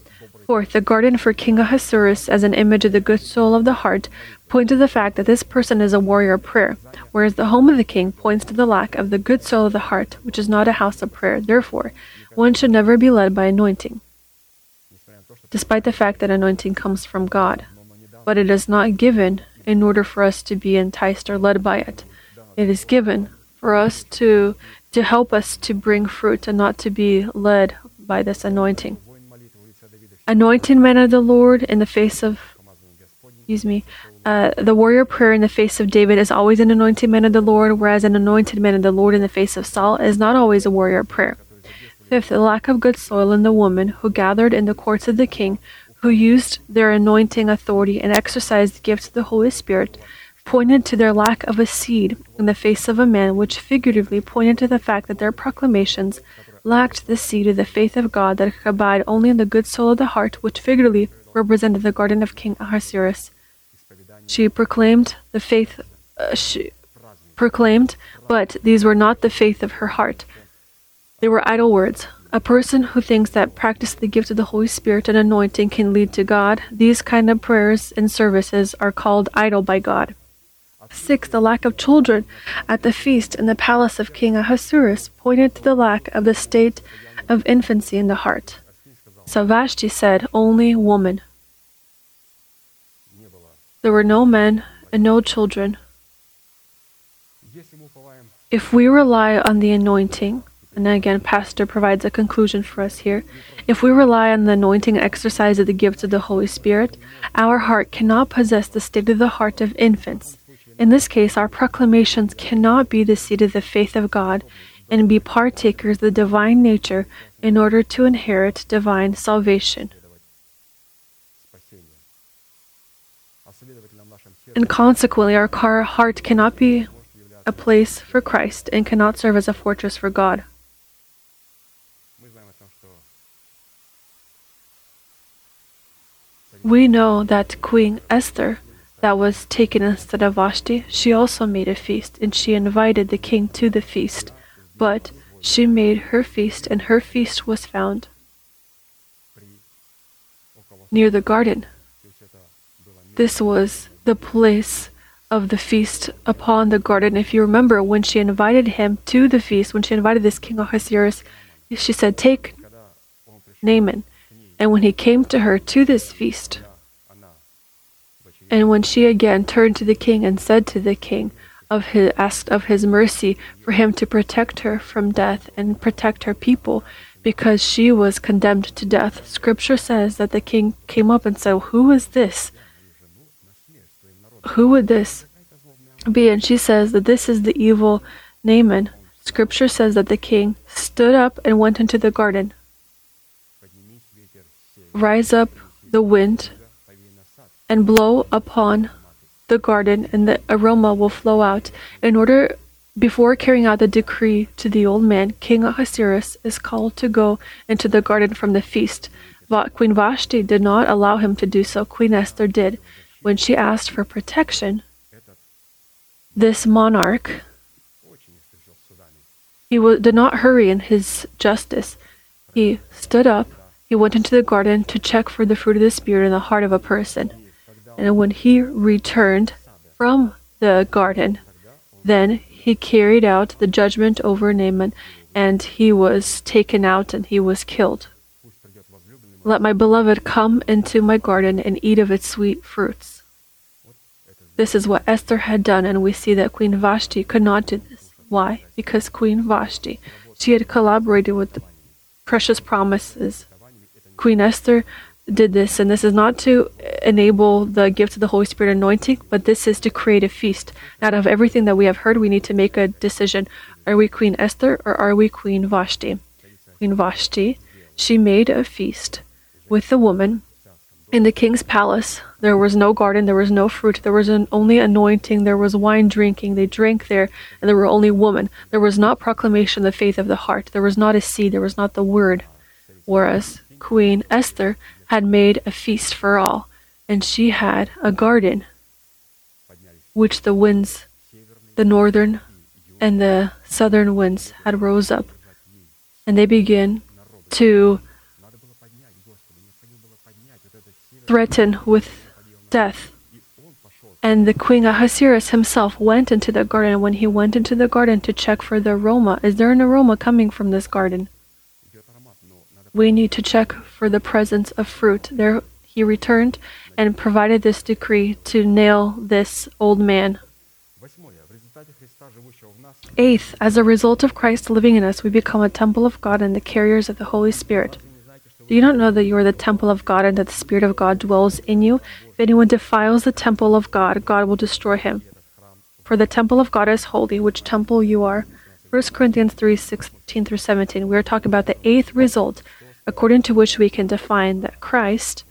Fourth, the garden for King Ahasuerus as an image of the good soul of the heart points to the fact that this person is a warrior of prayer, whereas the home of the king points to the lack of the good soul of the heart, which is not a house of prayer. Therefore, one should never be led by anointing, despite the fact that anointing comes from God. But it is not given in order for us to be enticed or led by it. It is given for us to to help us to bring fruit and not to be led by this anointing. Anointed men of the Lord in the face of, excuse me, uh, the warrior prayer in the face of David is always an anointed man of the Lord, whereas an anointed man of the Lord in the face of Saul is not always a warrior prayer. Fifth, the lack of good soil in the woman who gathered in the courts of the king, who used their anointing authority and exercised the gifts of the Holy Spirit pointed to their lack of a seed in the face of a man, which figuratively pointed to the fact that their proclamations lacked the seed of the faith of God that could abide only in the good soul of the heart, which figuratively represented the garden of King Ahasuerus. She proclaimed the faith uh, she proclaimed, but these were not the faith of her heart. They were idle words. A person who thinks that practice the gift of the Holy Spirit and anointing can lead to God, these kind of prayers and services are called idle by God. Six, the lack of children at the feast in the palace of King Ahasuerus pointed to the lack of the state of infancy in the heart. So Vashti said, Only woman. There were no men and no children. If we rely on the anointing, and again, Pastor provides a conclusion for us here. If we rely on the anointing exercise of the gifts of the Holy Spirit, our heart cannot possess the state of the heart of infants in this case, our proclamations cannot be the seed of the faith of God and be partakers of the divine nature in order to inherit divine salvation. And consequently, our heart cannot be a place for Christ and cannot serve as a fortress for God. We know that Queen Esther that was taken instead of Vashti, she also made a feast, and she invited the king to the feast. But she made her feast, and her feast was found near the garden. This was the place of the feast upon the garden. If you remember, when she invited him to the feast, when she invited this king Ahasuerus, she said, Take Naaman. And when he came to her to this feast, and when she again turned to the king and said to the king, of his, asked of his mercy for him to protect her from death and protect her people, because she was condemned to death. Scripture says that the king came up and said, Who is this? Who would this be? And she says that this is the evil Naaman. Scripture says that the king stood up and went into the garden. Rise up the wind and blow upon the garden, and the aroma will flow out. In order before carrying out the decree to the old man, King Ahasuerus is called to go into the garden from the feast. Va- Queen Vashti did not allow him to do so. Queen Esther did. When she asked for protection, this monarch he w- did not hurry in his justice. He stood up. He went into the garden to check for the fruit of the Spirit in the heart of a person. And when he returned from the garden, then he carried out the judgment over Naaman, and he was taken out and he was killed. Let my beloved come into my garden and eat of its sweet fruits. This is what Esther had done, and we see that Queen Vashti could not do this. Why? Because Queen Vashti, she had collaborated with the precious promises. Queen Esther did this, and this is not to enable the gift of the Holy Spirit anointing, but this is to create a feast. Out of everything that we have heard, we need to make a decision. Are we Queen Esther or are we Queen Vashti? Queen Vashti, she made a feast with the woman in the king's palace. There was no garden, there was no fruit, there was an, only anointing, there was wine drinking. They drank there, and there were only women. There was not proclamation of the faith of the heart. There was not a seed, there was not the word. Whereas Queen Esther had made a feast for all, and she had a garden which the winds, the northern and the southern winds, had rose up, and they began to threaten with death. And the king Ahasuerus himself went into the garden. When he went into the garden to check for the aroma, is there an aroma coming from this garden? We need to check for the presence of fruit. There he returned and provided this decree to nail this old man. Eighth, as a result of Christ living in us, we become a temple of God and the carriers of the Holy Spirit. Do you not know that you are the temple of God and that the Spirit of God dwells in you? If anyone defiles the temple of God, God will destroy him. For the temple of God is holy, which temple you are. 1 Corinthians 3 16 through 17. We are talking about the eighth result according to which we can define that Christ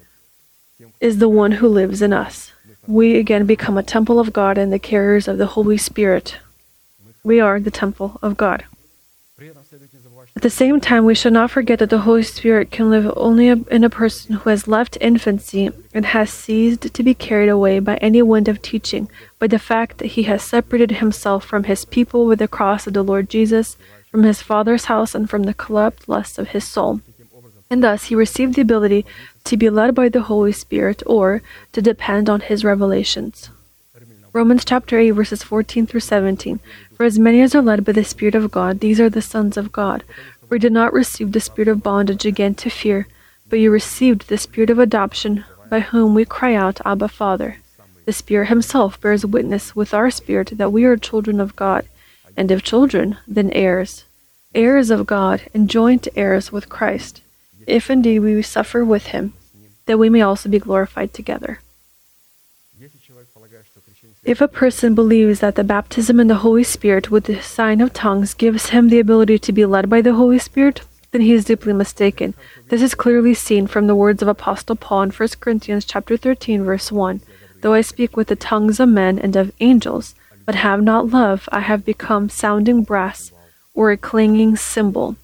is the one who lives in us. We again become a temple of God and the carriers of the Holy Spirit. We are the temple of God. At the same time, we should not forget that the Holy Spirit can live only in a person who has left infancy and has ceased to be carried away by any wind of teaching, by the fact that he has separated himself from his people with the cross of the Lord Jesus, from his Father's house, and from the corrupt lusts of his soul and thus he received the ability to be led by the Holy Spirit or to depend on his revelations. Romans chapter 8 verses 14 through 17 For as many as are led by the Spirit of God these are the sons of God. For you did not receive the spirit of bondage again to fear but you received the spirit of adoption by whom we cry out Abba Father. The Spirit himself bears witness with our spirit that we are children of God and if children then heirs heirs of God and joint heirs with Christ if indeed we suffer with him, that we may also be glorified together. If a person believes that the baptism in the Holy Spirit with the sign of tongues gives him the ability to be led by the Holy Spirit, then he is deeply mistaken. This is clearly seen from the words of Apostle Paul in 1 Corinthians chapter 13 verse 1, though I speak with the tongues of men and of angels, but have not love, I have become sounding brass or a clanging cymbal.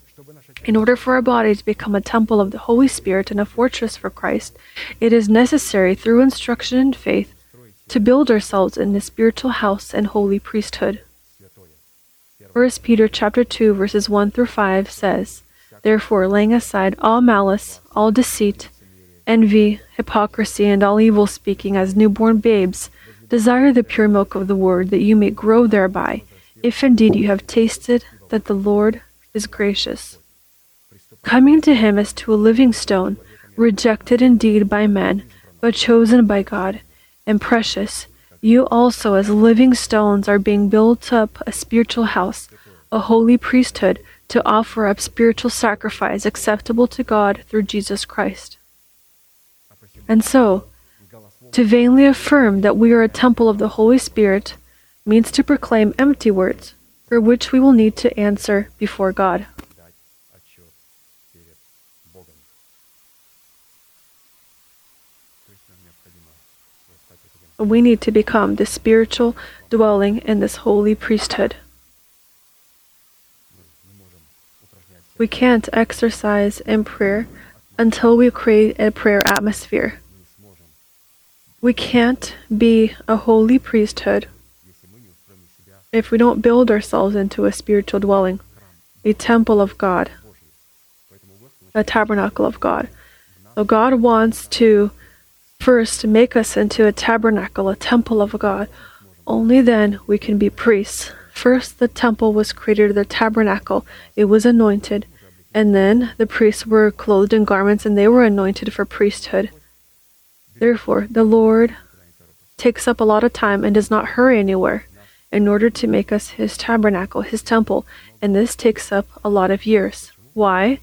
In order for our body to become a temple of the Holy Spirit and a fortress for Christ, it is necessary, through instruction and faith, to build ourselves in the spiritual house and holy priesthood. 1 Peter chapter 2 verses 1 through 5 says, Therefore, laying aside all malice, all deceit, envy, hypocrisy, and all evil speaking as newborn babes, desire the pure milk of the word that you may grow thereby, if indeed you have tasted that the Lord is gracious coming to him as to a living stone, rejected indeed by men, but chosen by God, and precious, you also, as living stones, are being built up a spiritual house, a holy priesthood, to offer up spiritual sacrifice acceptable to God through Jesus Christ. And so, to vainly affirm that we are a temple of the Holy Spirit means to proclaim empty words, for which we will need to answer before God. we need to become this spiritual dwelling and this holy priesthood. We can't exercise in prayer until we create a prayer atmosphere. We can't be a holy priesthood if we don't build ourselves into a spiritual dwelling, a temple of God, a tabernacle of God. So God wants to first make us into a tabernacle, a temple of God. Only then we can be priests. First, the temple was created, the tabernacle, it was anointed. And then the priests were clothed in garments and they were anointed for priesthood. Therefore, the Lord takes up a lot of time and does not hurry anywhere in order to make us his tabernacle, his temple. And this takes up a lot of years. Why?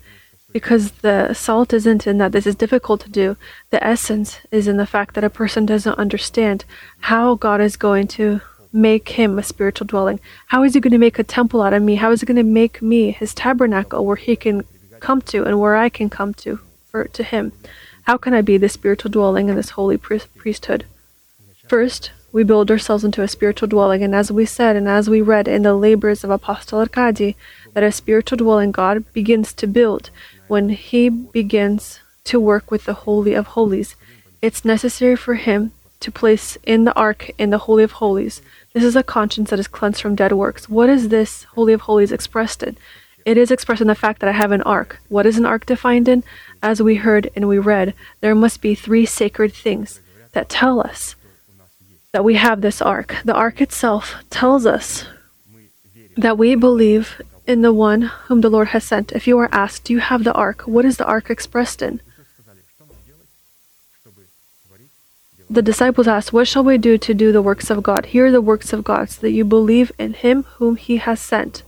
Because the salt isn't in that this is difficult to do. The essence is in the fact that a person doesn't understand how God is going to make him a spiritual dwelling. How is he going to make a temple out of me? How is he going to make me his tabernacle where he can come to and where I can come to for to him? How can I be the spiritual dwelling in this holy priest- priesthood? First, we build ourselves into a spiritual dwelling, and as we said and as we read in the labors of Apostle Arkady, that a spiritual dwelling God begins to build when he begins to work with the Holy of Holies, it's necessary for him to place in the ark in the Holy of Holies. This is a conscience that is cleansed from dead works. What is this Holy of Holies expressed in? It is expressed in the fact that I have an ark. What is an ark defined in? As we heard and we read, there must be three sacred things that tell us that we have this ark. The ark itself tells us that we believe in the one whom the Lord has sent. If you are asked, Do you have the ark? What is the ark expressed in? The disciples asked, What shall we do to do the works of God? Here are the works of God, so that you believe in him whom he has sent.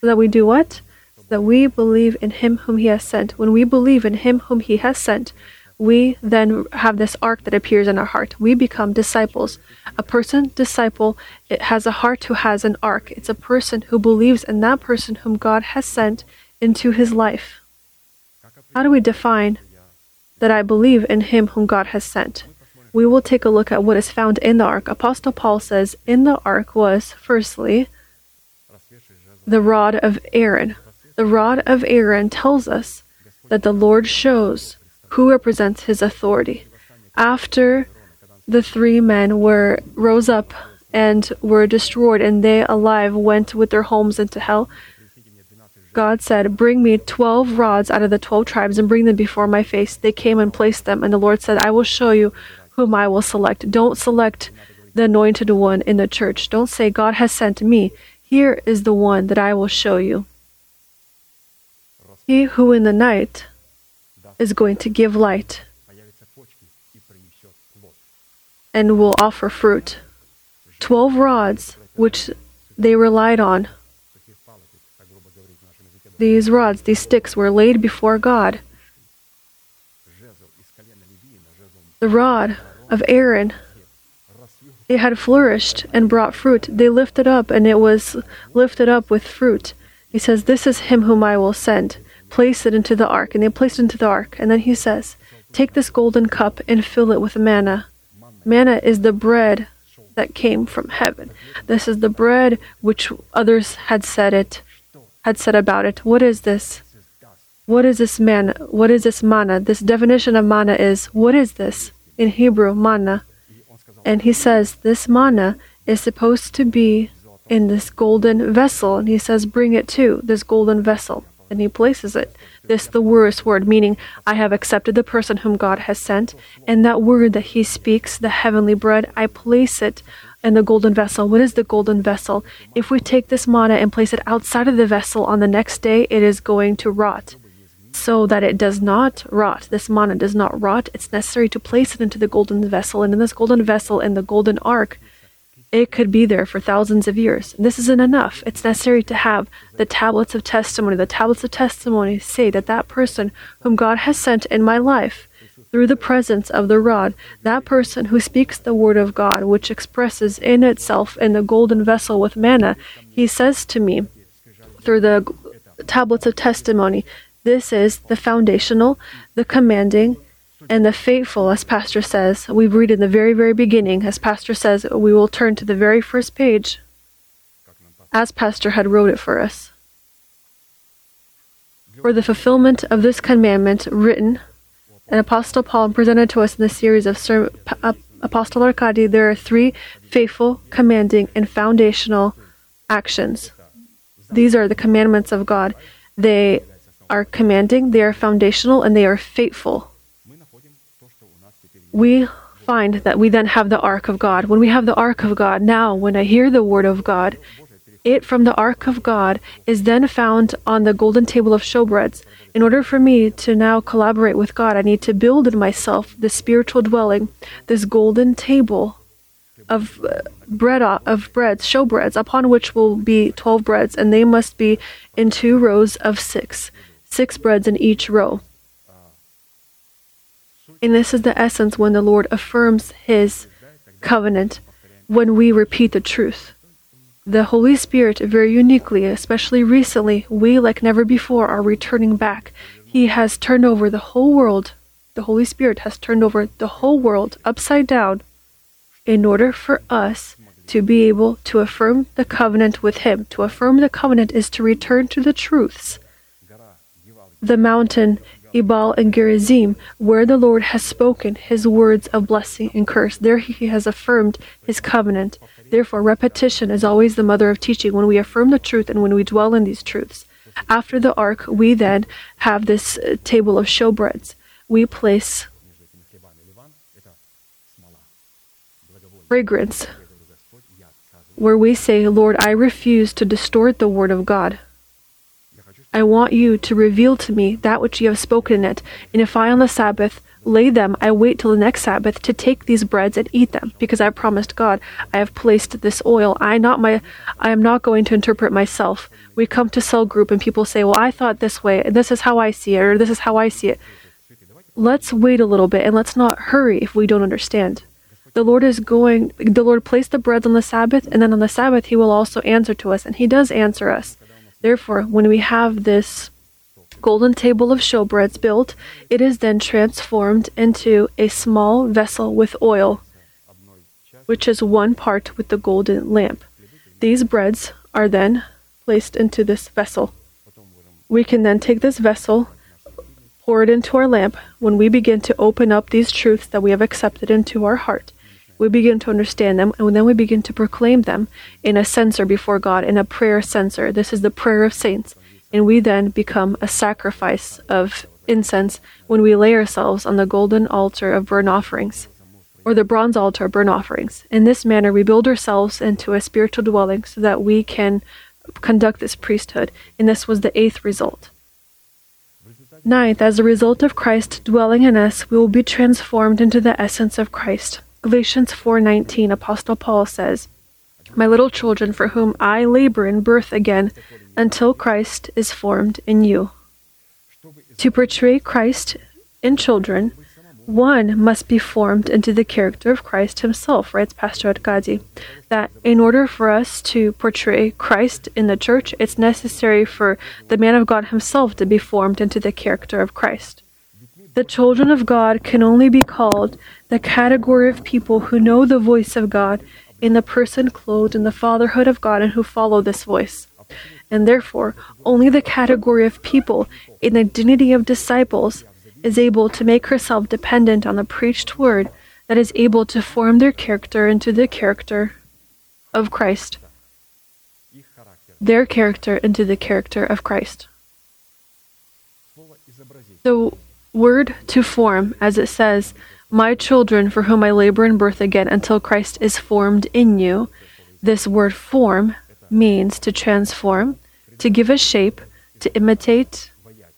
So that we do what? So that we believe in him whom he has sent. When we believe in him whom he has sent, we then have this ark that appears in our heart. We become disciples. A person, disciple, it has a heart who has an ark. It's a person who believes in that person whom God has sent into his life. How do we define that I believe in him whom God has sent? We will take a look at what is found in the ark. Apostle Paul says, In the ark was, firstly, the rod of Aaron. The rod of Aaron tells us that the Lord shows who represents his authority. After the three men were rose up and were destroyed, and they alive went with their homes into hell. God said, Bring me twelve rods out of the twelve tribes and bring them before my face. They came and placed them, and the Lord said, I will show you whom I will select. Don't select the anointed one in the church. Don't say, God has sent me. Here is the one that I will show you. He who in the night is going to give light and will offer fruit. Twelve rods, which they relied on, these rods, these sticks, were laid before God. The rod of Aaron, it had flourished and brought fruit. They lifted up, and it was lifted up with fruit. He says, This is him whom I will send. Place it into the ark. And they placed it into the ark. And then he says, Take this golden cup and fill it with manna. Manna is the bread that came from heaven. This is the bread which others had said it, had said about it. What is this? What is this manna? What is this manna? This definition of manna is what is this in Hebrew manna? And he says this manna is supposed to be in this golden vessel, and he says, "Bring it to this golden vessel." And he places it. This the worst word, meaning I have accepted the person whom God has sent, and that word that he speaks, the heavenly bread, I place it in the golden vessel. What is the golden vessel? If we take this manna and place it outside of the vessel on the next day, it is going to rot. So that it does not rot, this manna does not rot, it's necessary to place it into the golden vessel. And in this golden vessel, in the golden ark, it could be there for thousands of years. This isn't enough. It's necessary to have the tablets of testimony. The tablets of testimony say that that person whom God has sent in my life, through the presence of the rod, that person who speaks the word of God, which expresses in itself in the golden vessel with manna, he says to me through the tablets of testimony, this is the foundational, the commanding, and the faithful, as Pastor says, we read in the very, very beginning, as Pastor says, we will turn to the very first page, as Pastor had wrote it for us. For the fulfillment of this commandment written, and Apostle Paul presented to us in the series of Apostle Arkady, there are three faithful, commanding, and foundational actions. These are the commandments of God. They are commanding, they are foundational, and they are faithful. We find that we then have the ark of God. When we have the ark of God, now when I hear the word of God, it from the ark of God is then found on the golden table of showbreads. In order for me to now collaborate with God, I need to build in myself this spiritual dwelling, this golden table of uh, bread of breads, showbreads, upon which will be twelve breads, and they must be in two rows of six, six breads in each row. And this is the essence when the Lord affirms his covenant, when we repeat the truth. The Holy Spirit, very uniquely, especially recently, we like never before are returning back. He has turned over the whole world. The Holy Spirit has turned over the whole world upside down in order for us to be able to affirm the covenant with Him. To affirm the covenant is to return to the truths. The mountain Ebal and Gerizim, where the Lord has spoken his words of blessing and curse. There he has affirmed his covenant. Therefore, repetition is always the mother of teaching when we affirm the truth and when we dwell in these truths. After the ark, we then have this uh, table of showbreads. We place fragrance where we say, Lord, I refuse to distort the word of God. I want you to reveal to me that which you have spoken in it. And if I on the Sabbath lay them, I wait till the next Sabbath to take these breads and eat them, because I promised God, I have placed this oil. I not my I am not going to interpret myself. We come to cell group and people say, Well, I thought this way, and this is how I see it, or this is how I see it. Let's wait a little bit and let's not hurry if we don't understand. The Lord is going the Lord placed the breads on the Sabbath, and then on the Sabbath he will also answer to us, and he does answer us. Therefore, when we have this golden table of showbreads built, it is then transformed into a small vessel with oil, which is one part with the golden lamp. These breads are then placed into this vessel. We can then take this vessel, pour it into our lamp when we begin to open up these truths that we have accepted into our heart we begin to understand them and then we begin to proclaim them in a censer before God, in a prayer censer. This is the prayer of saints. And we then become a sacrifice of incense when we lay ourselves on the golden altar of burnt offerings or the bronze altar of burnt offerings. In this manner, we build ourselves into a spiritual dwelling so that we can conduct this priesthood. And this was the eighth result. Ninth, as a result of Christ dwelling in us, we will be transformed into the essence of Christ. Galatians 4:19 Apostle Paul says, "My little children for whom I labor in birth again until Christ is formed in you." To portray Christ in children, one must be formed into the character of Christ himself, writes Pastor Arkady. That in order for us to portray Christ in the church, it's necessary for the man of God himself to be formed into the character of Christ. The children of God can only be called the category of people who know the voice of God in the person clothed in the fatherhood of God and who follow this voice. And therefore, only the category of people in the dignity of disciples is able to make herself dependent on the preached word that is able to form their character into the character of Christ, their character into the character of Christ. The word to form, as it says, My children, for whom I labor in birth again until Christ is formed in you. This word form means to transform, to give a shape, to imitate,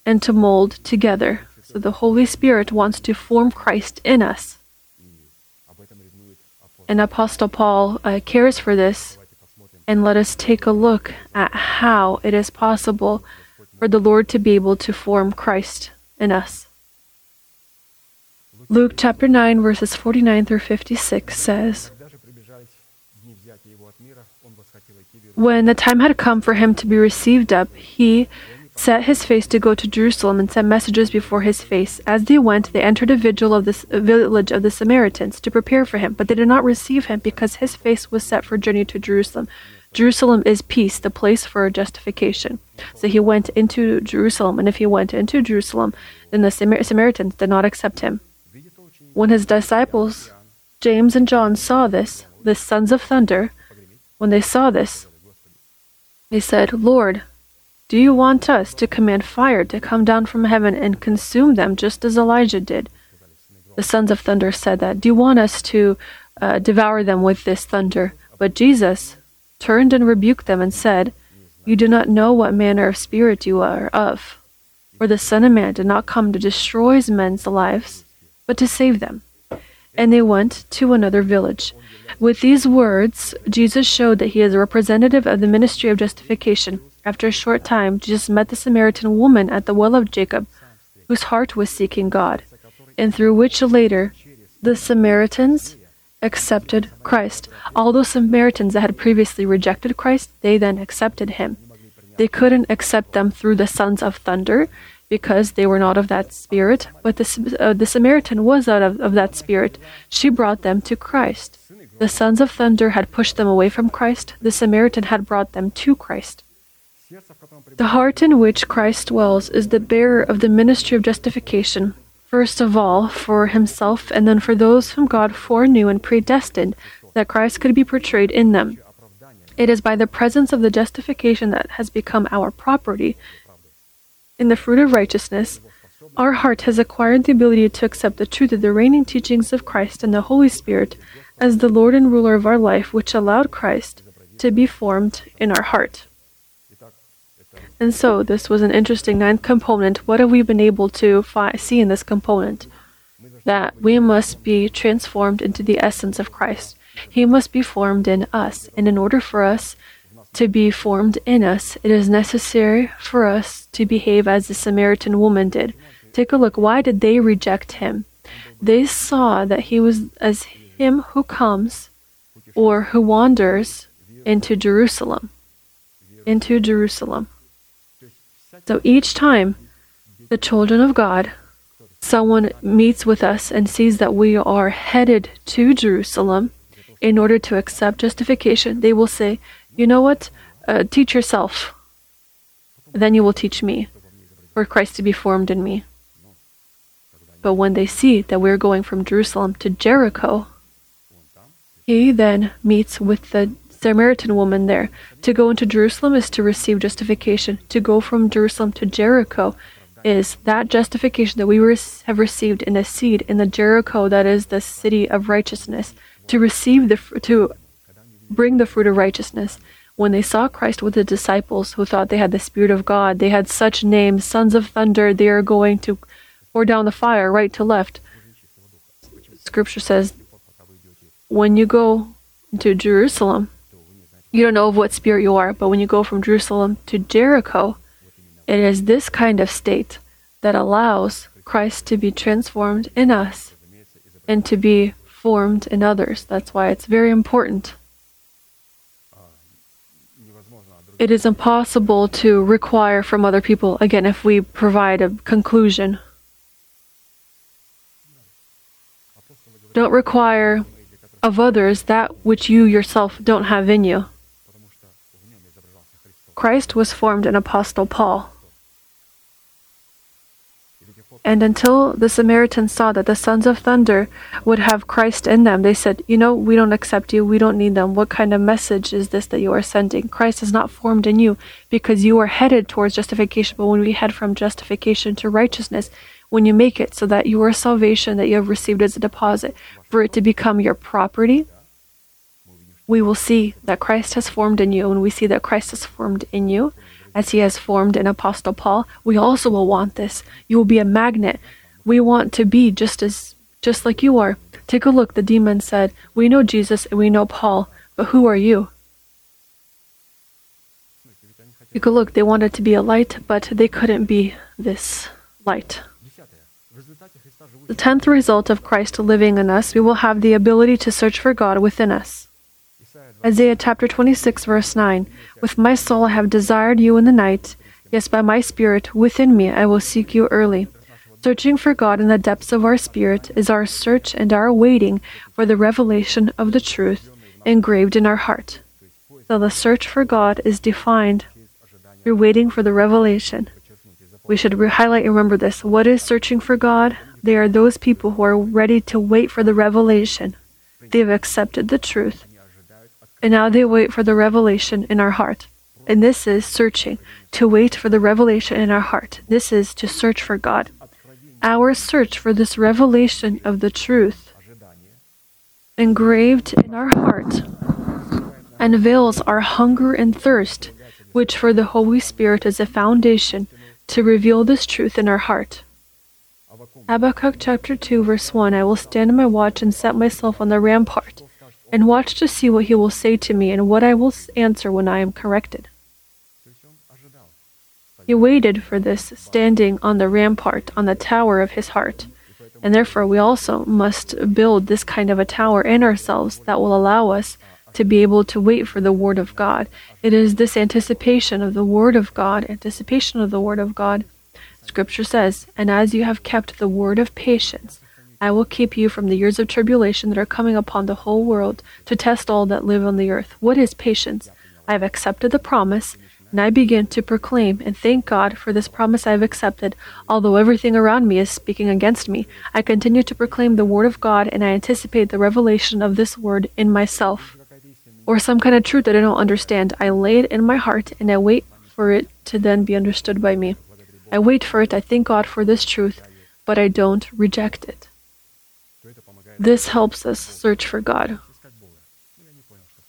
and to mold together. So the Holy Spirit wants to form Christ in us. And Apostle Paul uh, cares for this. And let us take a look at how it is possible for the Lord to be able to form Christ in us. Luke chapter 9, verses 49 through 56 says When the time had come for him to be received up, he set his face to go to Jerusalem and sent messages before his face. As they went, they entered a vigil of the village of the Samaritans to prepare for him, but they did not receive him because his face was set for journey to Jerusalem. Jerusalem is peace, the place for justification. So he went into Jerusalem, and if he went into Jerusalem, then the Samar- Samaritans did not accept him. When his disciples, James and John, saw this, the sons of thunder, when they saw this, they said, Lord, do you want us to command fire to come down from heaven and consume them just as Elijah did? The sons of thunder said that. Do you want us to uh, devour them with this thunder? But Jesus turned and rebuked them and said, You do not know what manner of spirit you are of, for the Son of Man did not come to destroy men's lives, but to save them. And they went to another village. With these words, Jesus showed that he is a representative of the ministry of justification. After a short time, Jesus met the Samaritan woman at the well of Jacob, whose heart was seeking God, and through which later the Samaritans accepted Christ. All those Samaritans that had previously rejected Christ, they then accepted him. They couldn't accept them through the sons of thunder because they were not of that spirit, but the, uh, the Samaritan was out of, of that spirit. She brought them to Christ. The sons of thunder had pushed them away from Christ, the Samaritan had brought them to Christ. The heart in which Christ dwells is the bearer of the ministry of justification, first of all for himself and then for those whom God foreknew and predestined that Christ could be portrayed in them. It is by the presence of the justification that has become our property in the fruit of righteousness, our heart has acquired the ability to accept the truth of the reigning teachings of Christ and the Holy Spirit as the Lord and ruler of our life, which allowed Christ to be formed in our heart. And so, this was an interesting ninth component. What have we been able to fi- see in this component? That we must be transformed into the essence of Christ. He must be formed in us. And in order for us to be formed in us, it is necessary for us to behave as the Samaritan woman did. Take a look. Why did they reject him? They saw that he was as him who comes or who wanders into Jerusalem. Into Jerusalem. So each time the children of God, someone meets with us and sees that we are headed to Jerusalem in order to accept justification, they will say, you know what? Uh, teach yourself. Then you will teach me, for Christ to be formed in me. But when they see that we're going from Jerusalem to Jericho, he then meets with the Samaritan woman there. To go into Jerusalem is to receive justification. To go from Jerusalem to Jericho is that justification that we have received in the seed in the Jericho that is the city of righteousness. To receive the to bring the fruit of righteousness. When they saw Christ with the disciples who thought they had the Spirit of God, they had such names, sons of thunder, they are going to pour down the fire right to left. Scripture says, when you go to Jerusalem, you don't know of what spirit you are, but when you go from Jerusalem to Jericho, it is this kind of state that allows Christ to be transformed in us and to be formed in others. That's why it's very important. it is impossible to require from other people, again, if we provide a conclusion. Don't require of others that which you yourself don't have in you. Christ was formed in Apostle Paul. And until the Samaritans saw that the sons of thunder would have Christ in them, they said, You know, we don't accept you. We don't need them. What kind of message is this that you are sending? Christ is not formed in you because you are headed towards justification. But when we head from justification to righteousness, when you make it so that your salvation that you have received as a deposit, for it to become your property, we will see that Christ has formed in you. And we see that Christ has formed in you, as he has formed in Apostle Paul, we also will want this. You will be a magnet. We want to be just as just like you are. Take a look, the demon said, We know Jesus and we know Paul, but who are you? Take a look, they wanted to be a light, but they couldn't be this light. The tenth result of Christ living in us, we will have the ability to search for God within us. Isaiah chapter 26, verse 9 With my soul I have desired you in the night. Yes, by my spirit within me I will seek you early. Searching for God in the depths of our spirit is our search and our waiting for the revelation of the truth engraved in our heart. So the search for God is defined through waiting for the revelation. We should re- highlight and remember this. What is searching for God? They are those people who are ready to wait for the revelation. They have accepted the truth and now they wait for the revelation in our heart. And this is searching, to wait for the revelation in our heart. This is to search for God. Our search for this revelation of the truth engraved in our heart unveils our hunger and thirst, which for the Holy Spirit is a foundation to reveal this truth in our heart. Habakkuk chapter 2, verse 1 I will stand in my watch and set myself on the rampart and watch to see what he will say to me and what I will answer when I am corrected. He waited for this, standing on the rampart, on the tower of his heart. And therefore, we also must build this kind of a tower in ourselves that will allow us to be able to wait for the Word of God. It is this anticipation of the Word of God, anticipation of the Word of God. Scripture says, And as you have kept the word of patience, I will keep you from the years of tribulation that are coming upon the whole world to test all that live on the earth. What is patience? I have accepted the promise, and I begin to proclaim and thank God for this promise I have accepted. Although everything around me is speaking against me, I continue to proclaim the Word of God and I anticipate the revelation of this Word in myself. Or some kind of truth that I don't understand. I lay it in my heart and I wait for it to then be understood by me. I wait for it, I thank God for this truth, but I don't reject it. This helps us search for God.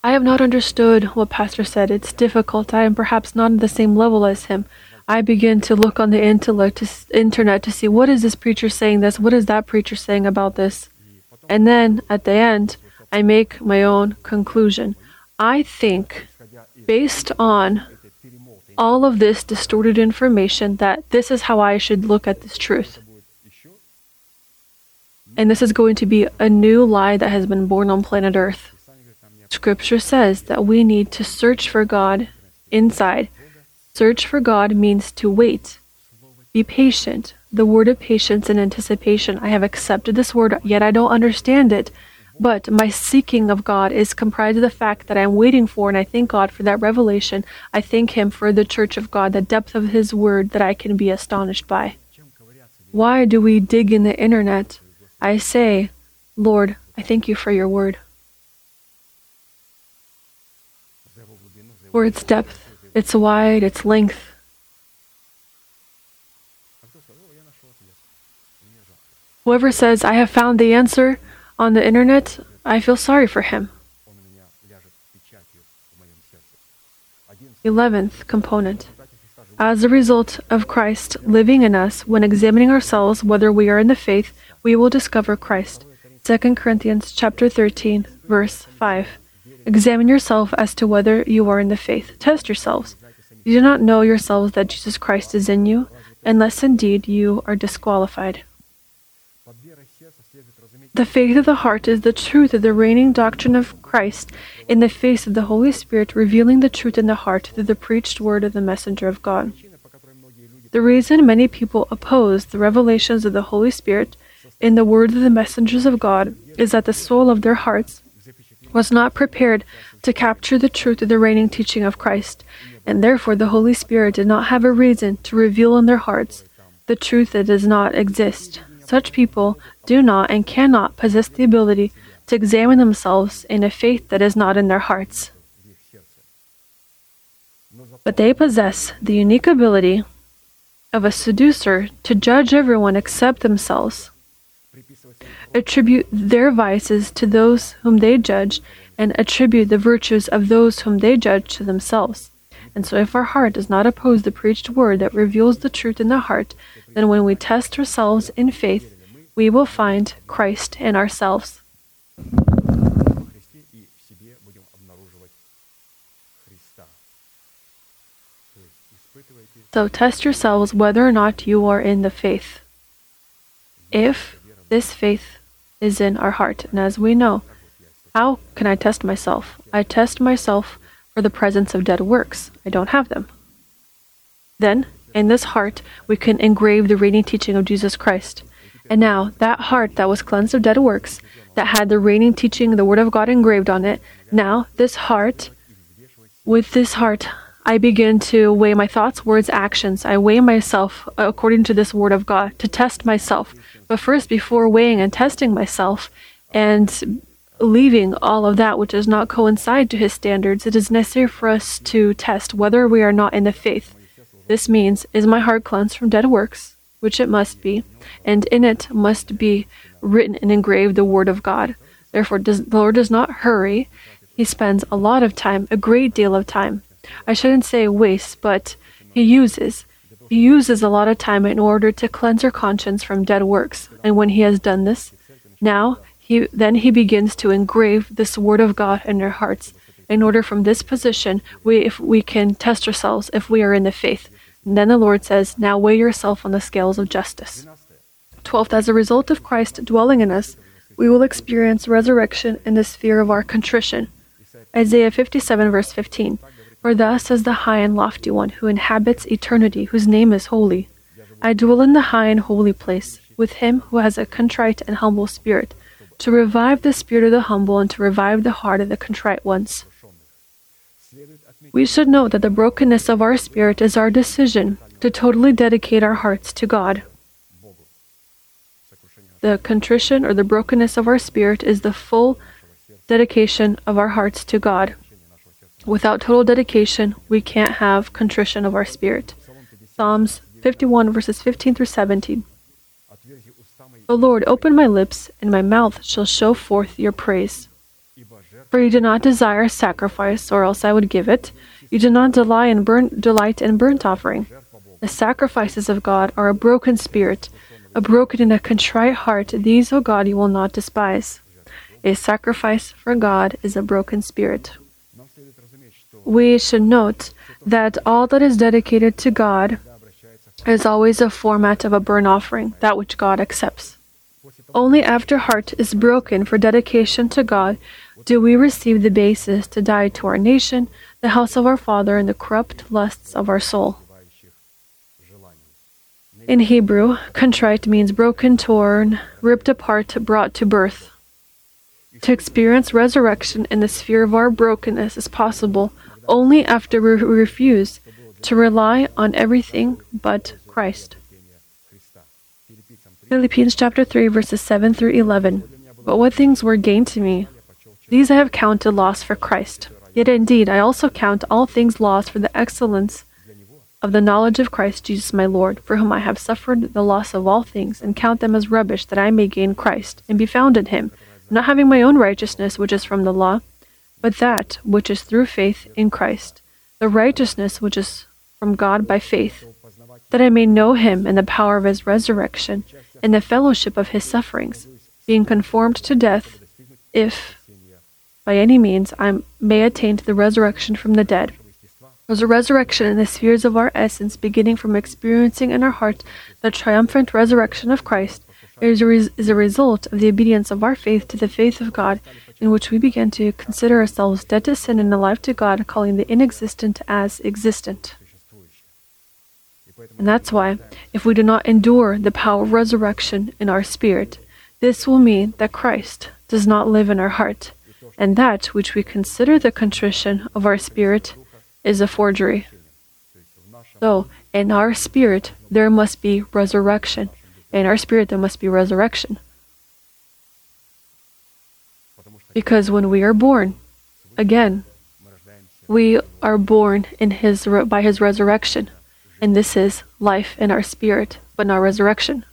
I have not understood what Pastor said. It's difficult. I am perhaps not on the same level as him. I begin to look on the internet to see what is this preacher saying this, what is that preacher saying about this, and then at the end, I make my own conclusion. I think, based on all of this distorted information, that this is how I should look at this truth. And this is going to be a new lie that has been born on planet Earth. Scripture says that we need to search for God inside. Search for God means to wait, be patient. The word of patience and anticipation. I have accepted this word, yet I don't understand it. But my seeking of God is comprised of the fact that I'm waiting for, and I thank God for that revelation. I thank Him for the church of God, the depth of His word that I can be astonished by. Why do we dig in the internet? I say, Lord, I thank you for your word. For its depth, its wide, its length. Whoever says, I have found the answer on the internet, I feel sorry for him. 11th component. As a result of Christ living in us, when examining ourselves whether we are in the faith, we will discover Christ. 2 Corinthians chapter 13, verse 5. Examine yourself as to whether you are in the faith. Test yourselves. You do not know yourselves that Jesus Christ is in you, unless indeed you are disqualified. The faith of the heart is the truth of the reigning doctrine of Christ in the face of the Holy Spirit revealing the truth in the heart through the preached word of the messenger of God. The reason many people oppose the revelations of the Holy Spirit in the word of the messengers of God is that the soul of their hearts was not prepared to capture the truth of the reigning teaching of Christ, and therefore the Holy Spirit did not have a reason to reveal in their hearts the truth that does not exist. Such people do not and cannot possess the ability to examine themselves in a faith that is not in their hearts. But they possess the unique ability of a seducer to judge everyone except themselves attribute their vices to those whom they judge, and attribute the virtues of those whom they judge to themselves. And so, if our heart does not oppose the preached word that reveals the truth in the heart, then when we test ourselves in faith, we will find Christ in ourselves. So test yourselves whether or not you are in the faith. If this faith is in our heart, and as we know, how can I test myself? I test myself for the presence of dead works. I don't have them. Then, in this heart, we can engrave the reigning teaching of Jesus Christ. And now, that heart that was cleansed of dead works, that had the reigning teaching, the Word of God engraved on it, now, this heart, with this heart, I begin to weigh my thoughts, words, actions. I weigh myself according to this Word of God to test myself. But first, before weighing and testing myself and leaving all of that which does not coincide to His standards, it is necessary for us to test whether we are not in the faith. This means, is my heart cleansed from dead works? Which it must be, and in it must be written and engraved the Word of God. Therefore, does, the Lord does not hurry. He spends a lot of time, a great deal of time. I shouldn't say waste, but He uses. He uses a lot of time in order to cleanse her conscience from dead works. And when He has done this, now he then he begins to engrave this word of God in our hearts. In order from this position, we if we can test ourselves if we are in the faith. And then the Lord says, Now weigh yourself on the scales of justice. Twelfth, as a result of Christ dwelling in us, we will experience resurrection in the sphere of our contrition. Isaiah 57, verse 15. For thus says the High and Lofty One who inhabits eternity, whose name is holy. I dwell in the high and holy place, with him who has a contrite and humble spirit, to revive the spirit of the humble and to revive the heart of the contrite ones. We should note that the brokenness of our spirit is our decision to totally dedicate our hearts to God. The contrition or the brokenness of our spirit is the full dedication of our hearts to God. Without total dedication, we can't have contrition of our spirit. Psalms 51 verses 15 through 17. O Lord, open my lips, and my mouth shall show forth your praise. For you do not desire sacrifice, or else I would give it. You do not delight in burnt, delight in burnt offering. The sacrifices of God are a broken spirit, a broken and a contrite heart. These, O God, you will not despise. A sacrifice for God is a broken spirit we should note that all that is dedicated to God is always a format of a burnt offering, that which God accepts. Only after heart is broken for dedication to God do we receive the basis to die to our nation, the house of our father, and the corrupt lusts of our soul. In Hebrew, contrite means broken, torn, ripped apart, brought to birth. To experience resurrection in the sphere of our brokenness is possible only after we refuse to rely on everything but Christ. Philippians chapter 3 verses 7 through 11. But what things were gain to me, these I have counted loss for Christ. Yet indeed I also count all things loss for the excellence of the knowledge of Christ Jesus my Lord, for whom I have suffered the loss of all things, and count them as rubbish, that I may gain Christ, and be found in him, not having my own righteousness, which is from the law, but that which is through faith in Christ, the righteousness which is from God by faith, that I may know him in the power of his resurrection, in the fellowship of his sufferings, being conformed to death, if by any means I may attain to the resurrection from the dead. There's a resurrection in the spheres of our essence, beginning from experiencing in our heart the triumphant resurrection of Christ, is a, res- is a result of the obedience of our faith to the faith of God in which we begin to consider ourselves dead to sin and alive to God, calling the inexistent as existent. And that's why, if we do not endure the power of resurrection in our spirit, this will mean that Christ does not live in our heart, and that which we consider the contrition of our spirit is a forgery. So, in our spirit, there must be resurrection. In our spirit, there must be resurrection. Because when we are born, again, we are born in his, by his resurrection. And this is life in our spirit, but not resurrection.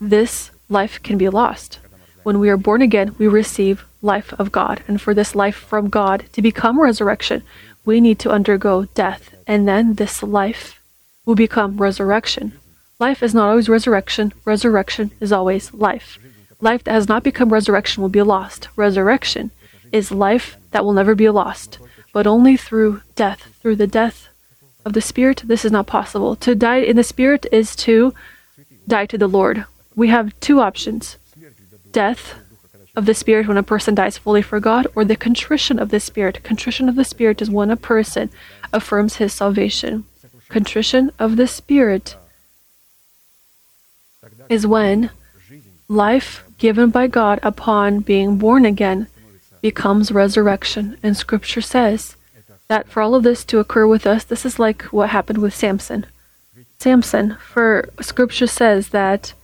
This life can be lost. When we are born again, we receive life of God. And for this life from God to become resurrection, we need to undergo death. And then this life will become resurrection. Life is not always resurrection, resurrection is always life. Life that has not become resurrection will be lost. Resurrection is life that will never be lost, but only through death. Through the death of the Spirit, this is not possible. To die in the Spirit is to die to the Lord. We have two options death of the Spirit when a person dies fully for God, or the contrition of the Spirit. Contrition of the Spirit is when a person affirms his salvation. Contrition of the Spirit is when life given by God upon being born again becomes resurrection. And Scripture says that for all of this to occur with us, this is like what happened with Samson. Samson, for Scripture says that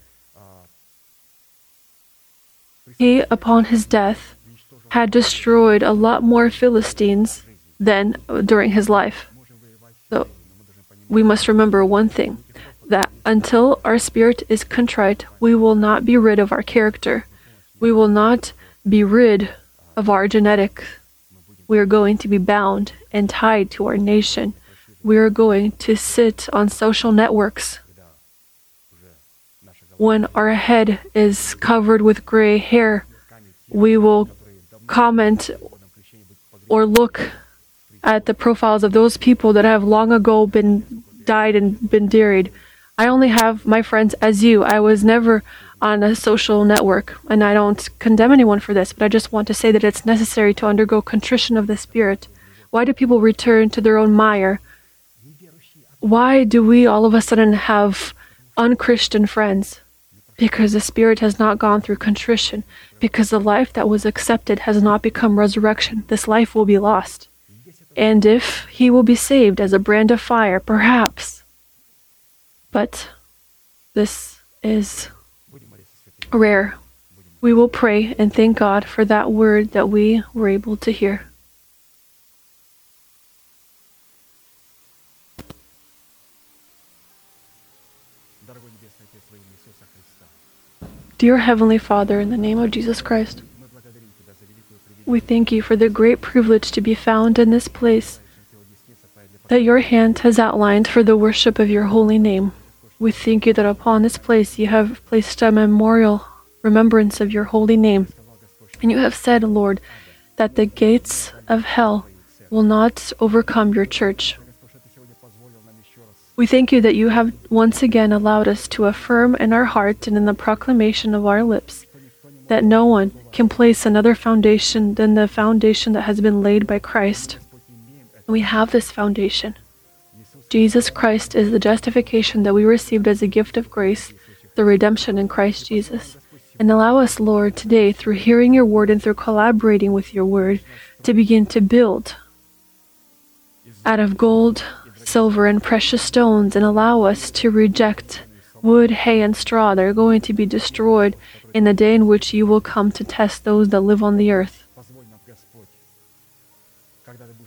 he, upon his death, had destroyed a lot more Philistines than during his life. So we must remember one thing that until our spirit is contrite, we will not be rid of our character. We will not be rid of our genetic. We are going to be bound and tied to our nation. We are going to sit on social networks when our head is covered with gray hair. We will comment or look at the profiles of those people that have long ago been died and been buried. I only have my friends as you. I was never on a social network, and I don't condemn anyone for this, but I just want to say that it's necessary to undergo contrition of the spirit. Why do people return to their own mire? Why do we all of a sudden have unchristian friends? Because the spirit has not gone through contrition, because the life that was accepted has not become resurrection. This life will be lost. And if he will be saved as a brand of fire, perhaps. But this is rare. We will pray and thank God for that word that we were able to hear. Dear Heavenly Father, in the name of Jesus Christ, we thank you for the great privilege to be found in this place that your hand has outlined for the worship of your holy name. We thank you that upon this place you have placed a memorial remembrance of your holy name. And you have said, Lord, that the gates of hell will not overcome your church. We thank you that you have once again allowed us to affirm in our heart and in the proclamation of our lips that no one can place another foundation than the foundation that has been laid by Christ. And we have this foundation. Jesus Christ is the justification that we received as a gift of grace, the redemption in Christ Jesus. And allow us, Lord, today, through hearing your word and through collaborating with your word, to begin to build out of gold, silver, and precious stones, and allow us to reject wood, hay, and straw that are going to be destroyed in the day in which you will come to test those that live on the earth.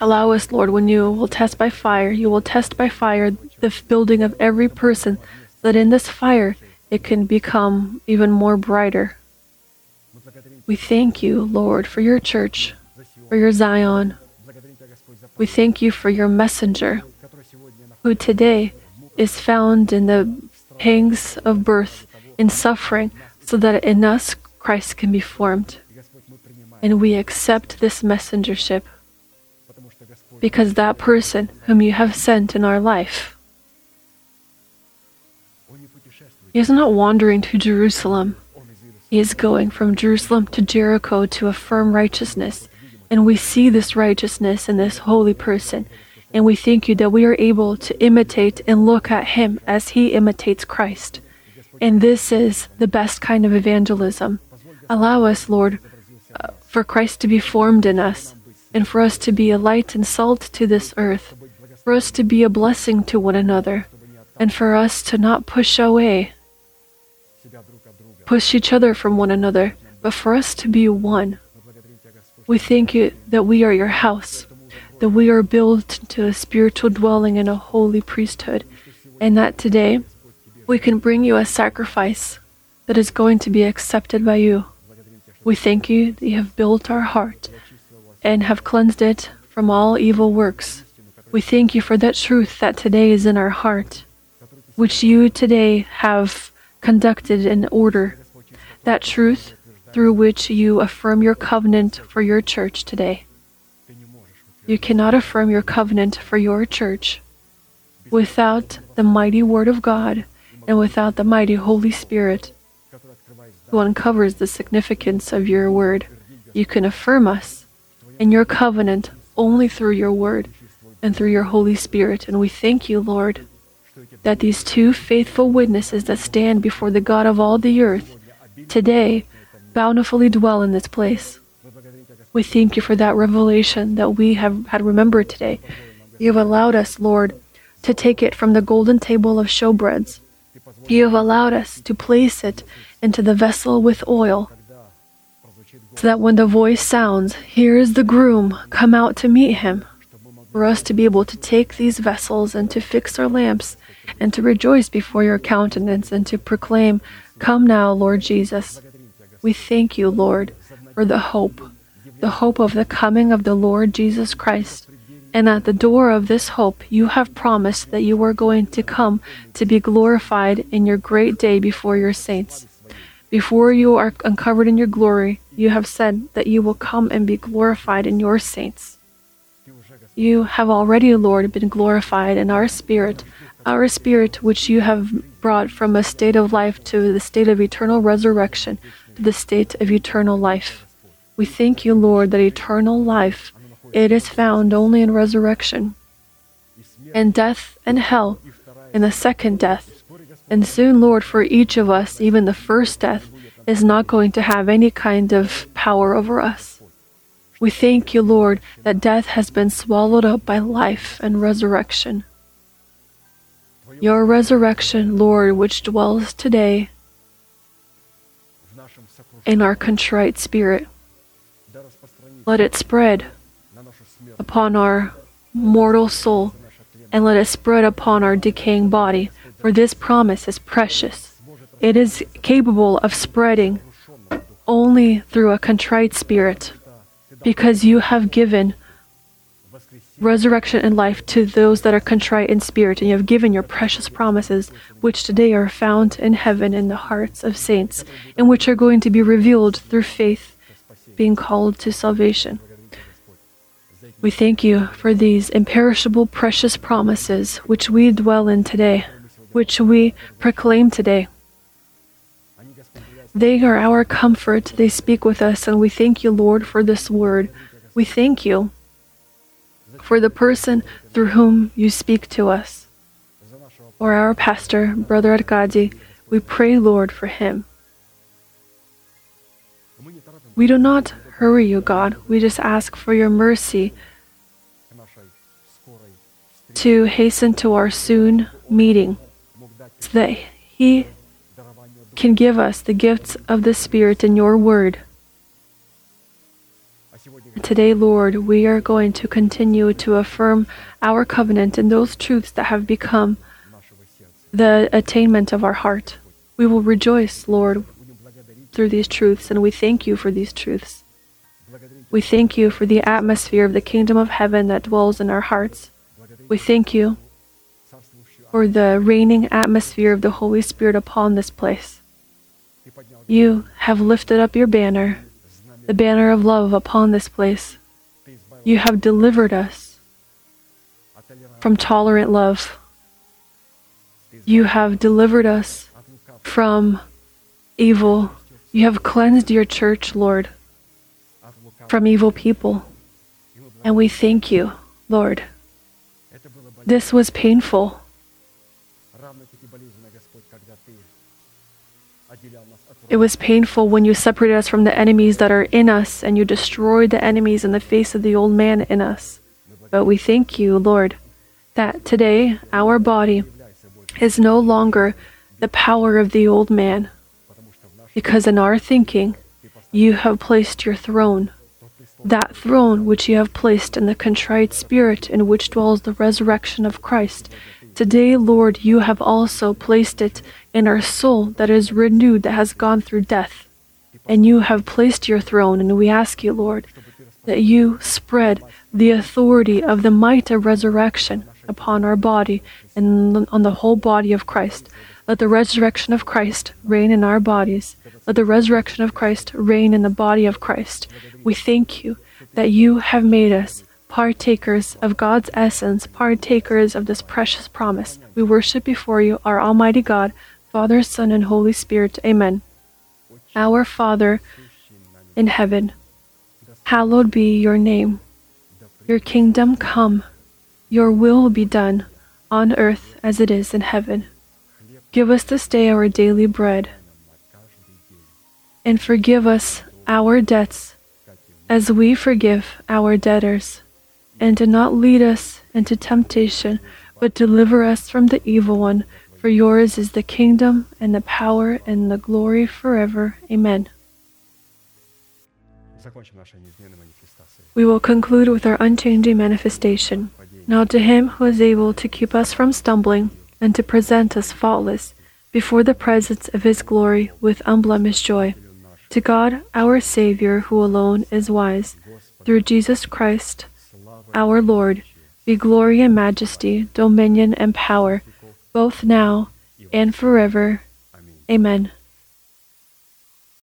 Allow us, Lord, when you will test by fire, you will test by fire the building of every person, that in this fire it can become even more brighter. We thank you, Lord, for your church, for your Zion. We thank you for your messenger, who today is found in the pangs of birth, in suffering, so that in us Christ can be formed. And we accept this messengership because that person whom you have sent in our life He is not wandering to Jerusalem. He is going from Jerusalem to Jericho to affirm righteousness. And we see this righteousness in this holy person. And we thank you that we are able to imitate and look at him as he imitates Christ. And this is the best kind of evangelism. Allow us, Lord, uh, for Christ to be formed in us, and for us to be a light and salt to this earth, for us to be a blessing to one another, and for us to not push away, push each other from one another, but for us to be one. We thank you that we are your house, that we are built into a spiritual dwelling and a holy priesthood, and that today we can bring you a sacrifice that is going to be accepted by you. We thank you that you have built our heart and have cleansed it from all evil works. We thank you for that truth that today is in our heart, which you today have conducted in order. That truth through which you affirm your covenant for your church today. You cannot affirm your covenant for your church without the mighty Word of God and without the mighty Holy Spirit who uncovers the significance of your Word. You can affirm us and your covenant only through your word and through your Holy Spirit. And we thank you, Lord, that these two faithful witnesses that stand before the God of all the earth today bountifully dwell in this place. We thank you for that revelation that we have had remembered today. You have allowed us, Lord, to take it from the golden table of showbreads. You have allowed us to place it into the vessel with oil so that when the voice sounds, Here is the groom, come out to meet him, for us to be able to take these vessels and to fix our lamps and to rejoice before your countenance and to proclaim, Come now, Lord Jesus. We thank you, Lord, for the hope, the hope of the coming of the Lord Jesus Christ. And at the door of this hope, you have promised that you are going to come to be glorified in your great day before your saints. Before you are uncovered in your glory, you have said that you will come and be glorified in your saints. You have already, Lord, been glorified in our spirit, our spirit which you have brought from a state of life to the state of eternal resurrection, to the state of eternal life. We thank you, Lord, that eternal life it is found only in resurrection. And death and hell in the second death and soon, Lord, for each of us, even the first death is not going to have any kind of power over us. We thank you, Lord, that death has been swallowed up by life and resurrection. Your resurrection, Lord, which dwells today in our contrite spirit, let it spread upon our mortal soul and let it spread upon our decaying body for this promise is precious. It is capable of spreading only through a contrite spirit, because you have given resurrection and life to those that are contrite in spirit, and you have given your precious promises, which today are found in heaven in the hearts of saints, and which are going to be revealed through faith being called to salvation. We thank you for these imperishable, precious promises which we dwell in today which we proclaim today. They are our comfort. They speak with us, and we thank you, Lord, for this word. We thank you for the person through whom you speak to us. For our pastor, Brother Arkady, we pray, Lord, for him. We do not hurry you, God. We just ask for your mercy to hasten to our soon meeting so that He can give us the gifts of the Spirit in your word. Today, Lord, we are going to continue to affirm our covenant and those truths that have become the attainment of our heart. We will rejoice, Lord, through these truths, and we thank you for these truths. We thank you for the atmosphere of the kingdom of heaven that dwells in our hearts. We thank you or the reigning atmosphere of the Holy Spirit upon this place. You have lifted up your banner, the banner of love upon this place. You have delivered us from tolerant love. You have delivered us from evil. You have cleansed your church, Lord, from evil people. And we thank you, Lord. This was painful. It was painful when you separated us from the enemies that are in us and you destroyed the enemies in the face of the old man in us. But we thank you, Lord, that today our body is no longer the power of the old man, because in our thinking you have placed your throne, that throne which you have placed in the contrite spirit in which dwells the resurrection of Christ. Today, Lord, you have also placed it in our soul that is renewed, that has gone through death. And you have placed your throne, and we ask you, Lord, that you spread the authority of the might of resurrection upon our body and on the whole body of Christ. Let the resurrection of Christ reign in our bodies. Let the resurrection of Christ reign in the body of Christ. We thank you that you have made us partakers of God's essence, partakers of this precious promise. We worship before you, our Almighty God, Father, Son, and Holy Spirit. Amen. Our Father in heaven, hallowed be your name. Your kingdom come, your will be done, on earth as it is in heaven. Give us this day our daily bread, and forgive us our debts as we forgive our debtors. And do not lead us into temptation, but deliver us from the evil one. For yours is the kingdom and the power and the glory forever. Amen. We will conclude with our unchanging manifestation. Now, to him who is able to keep us from stumbling and to present us faultless before the presence of his glory with unblemished joy, to God, our Savior, who alone is wise, through Jesus Christ, our Lord, be glory and majesty, dominion and power both now and forever. Amen.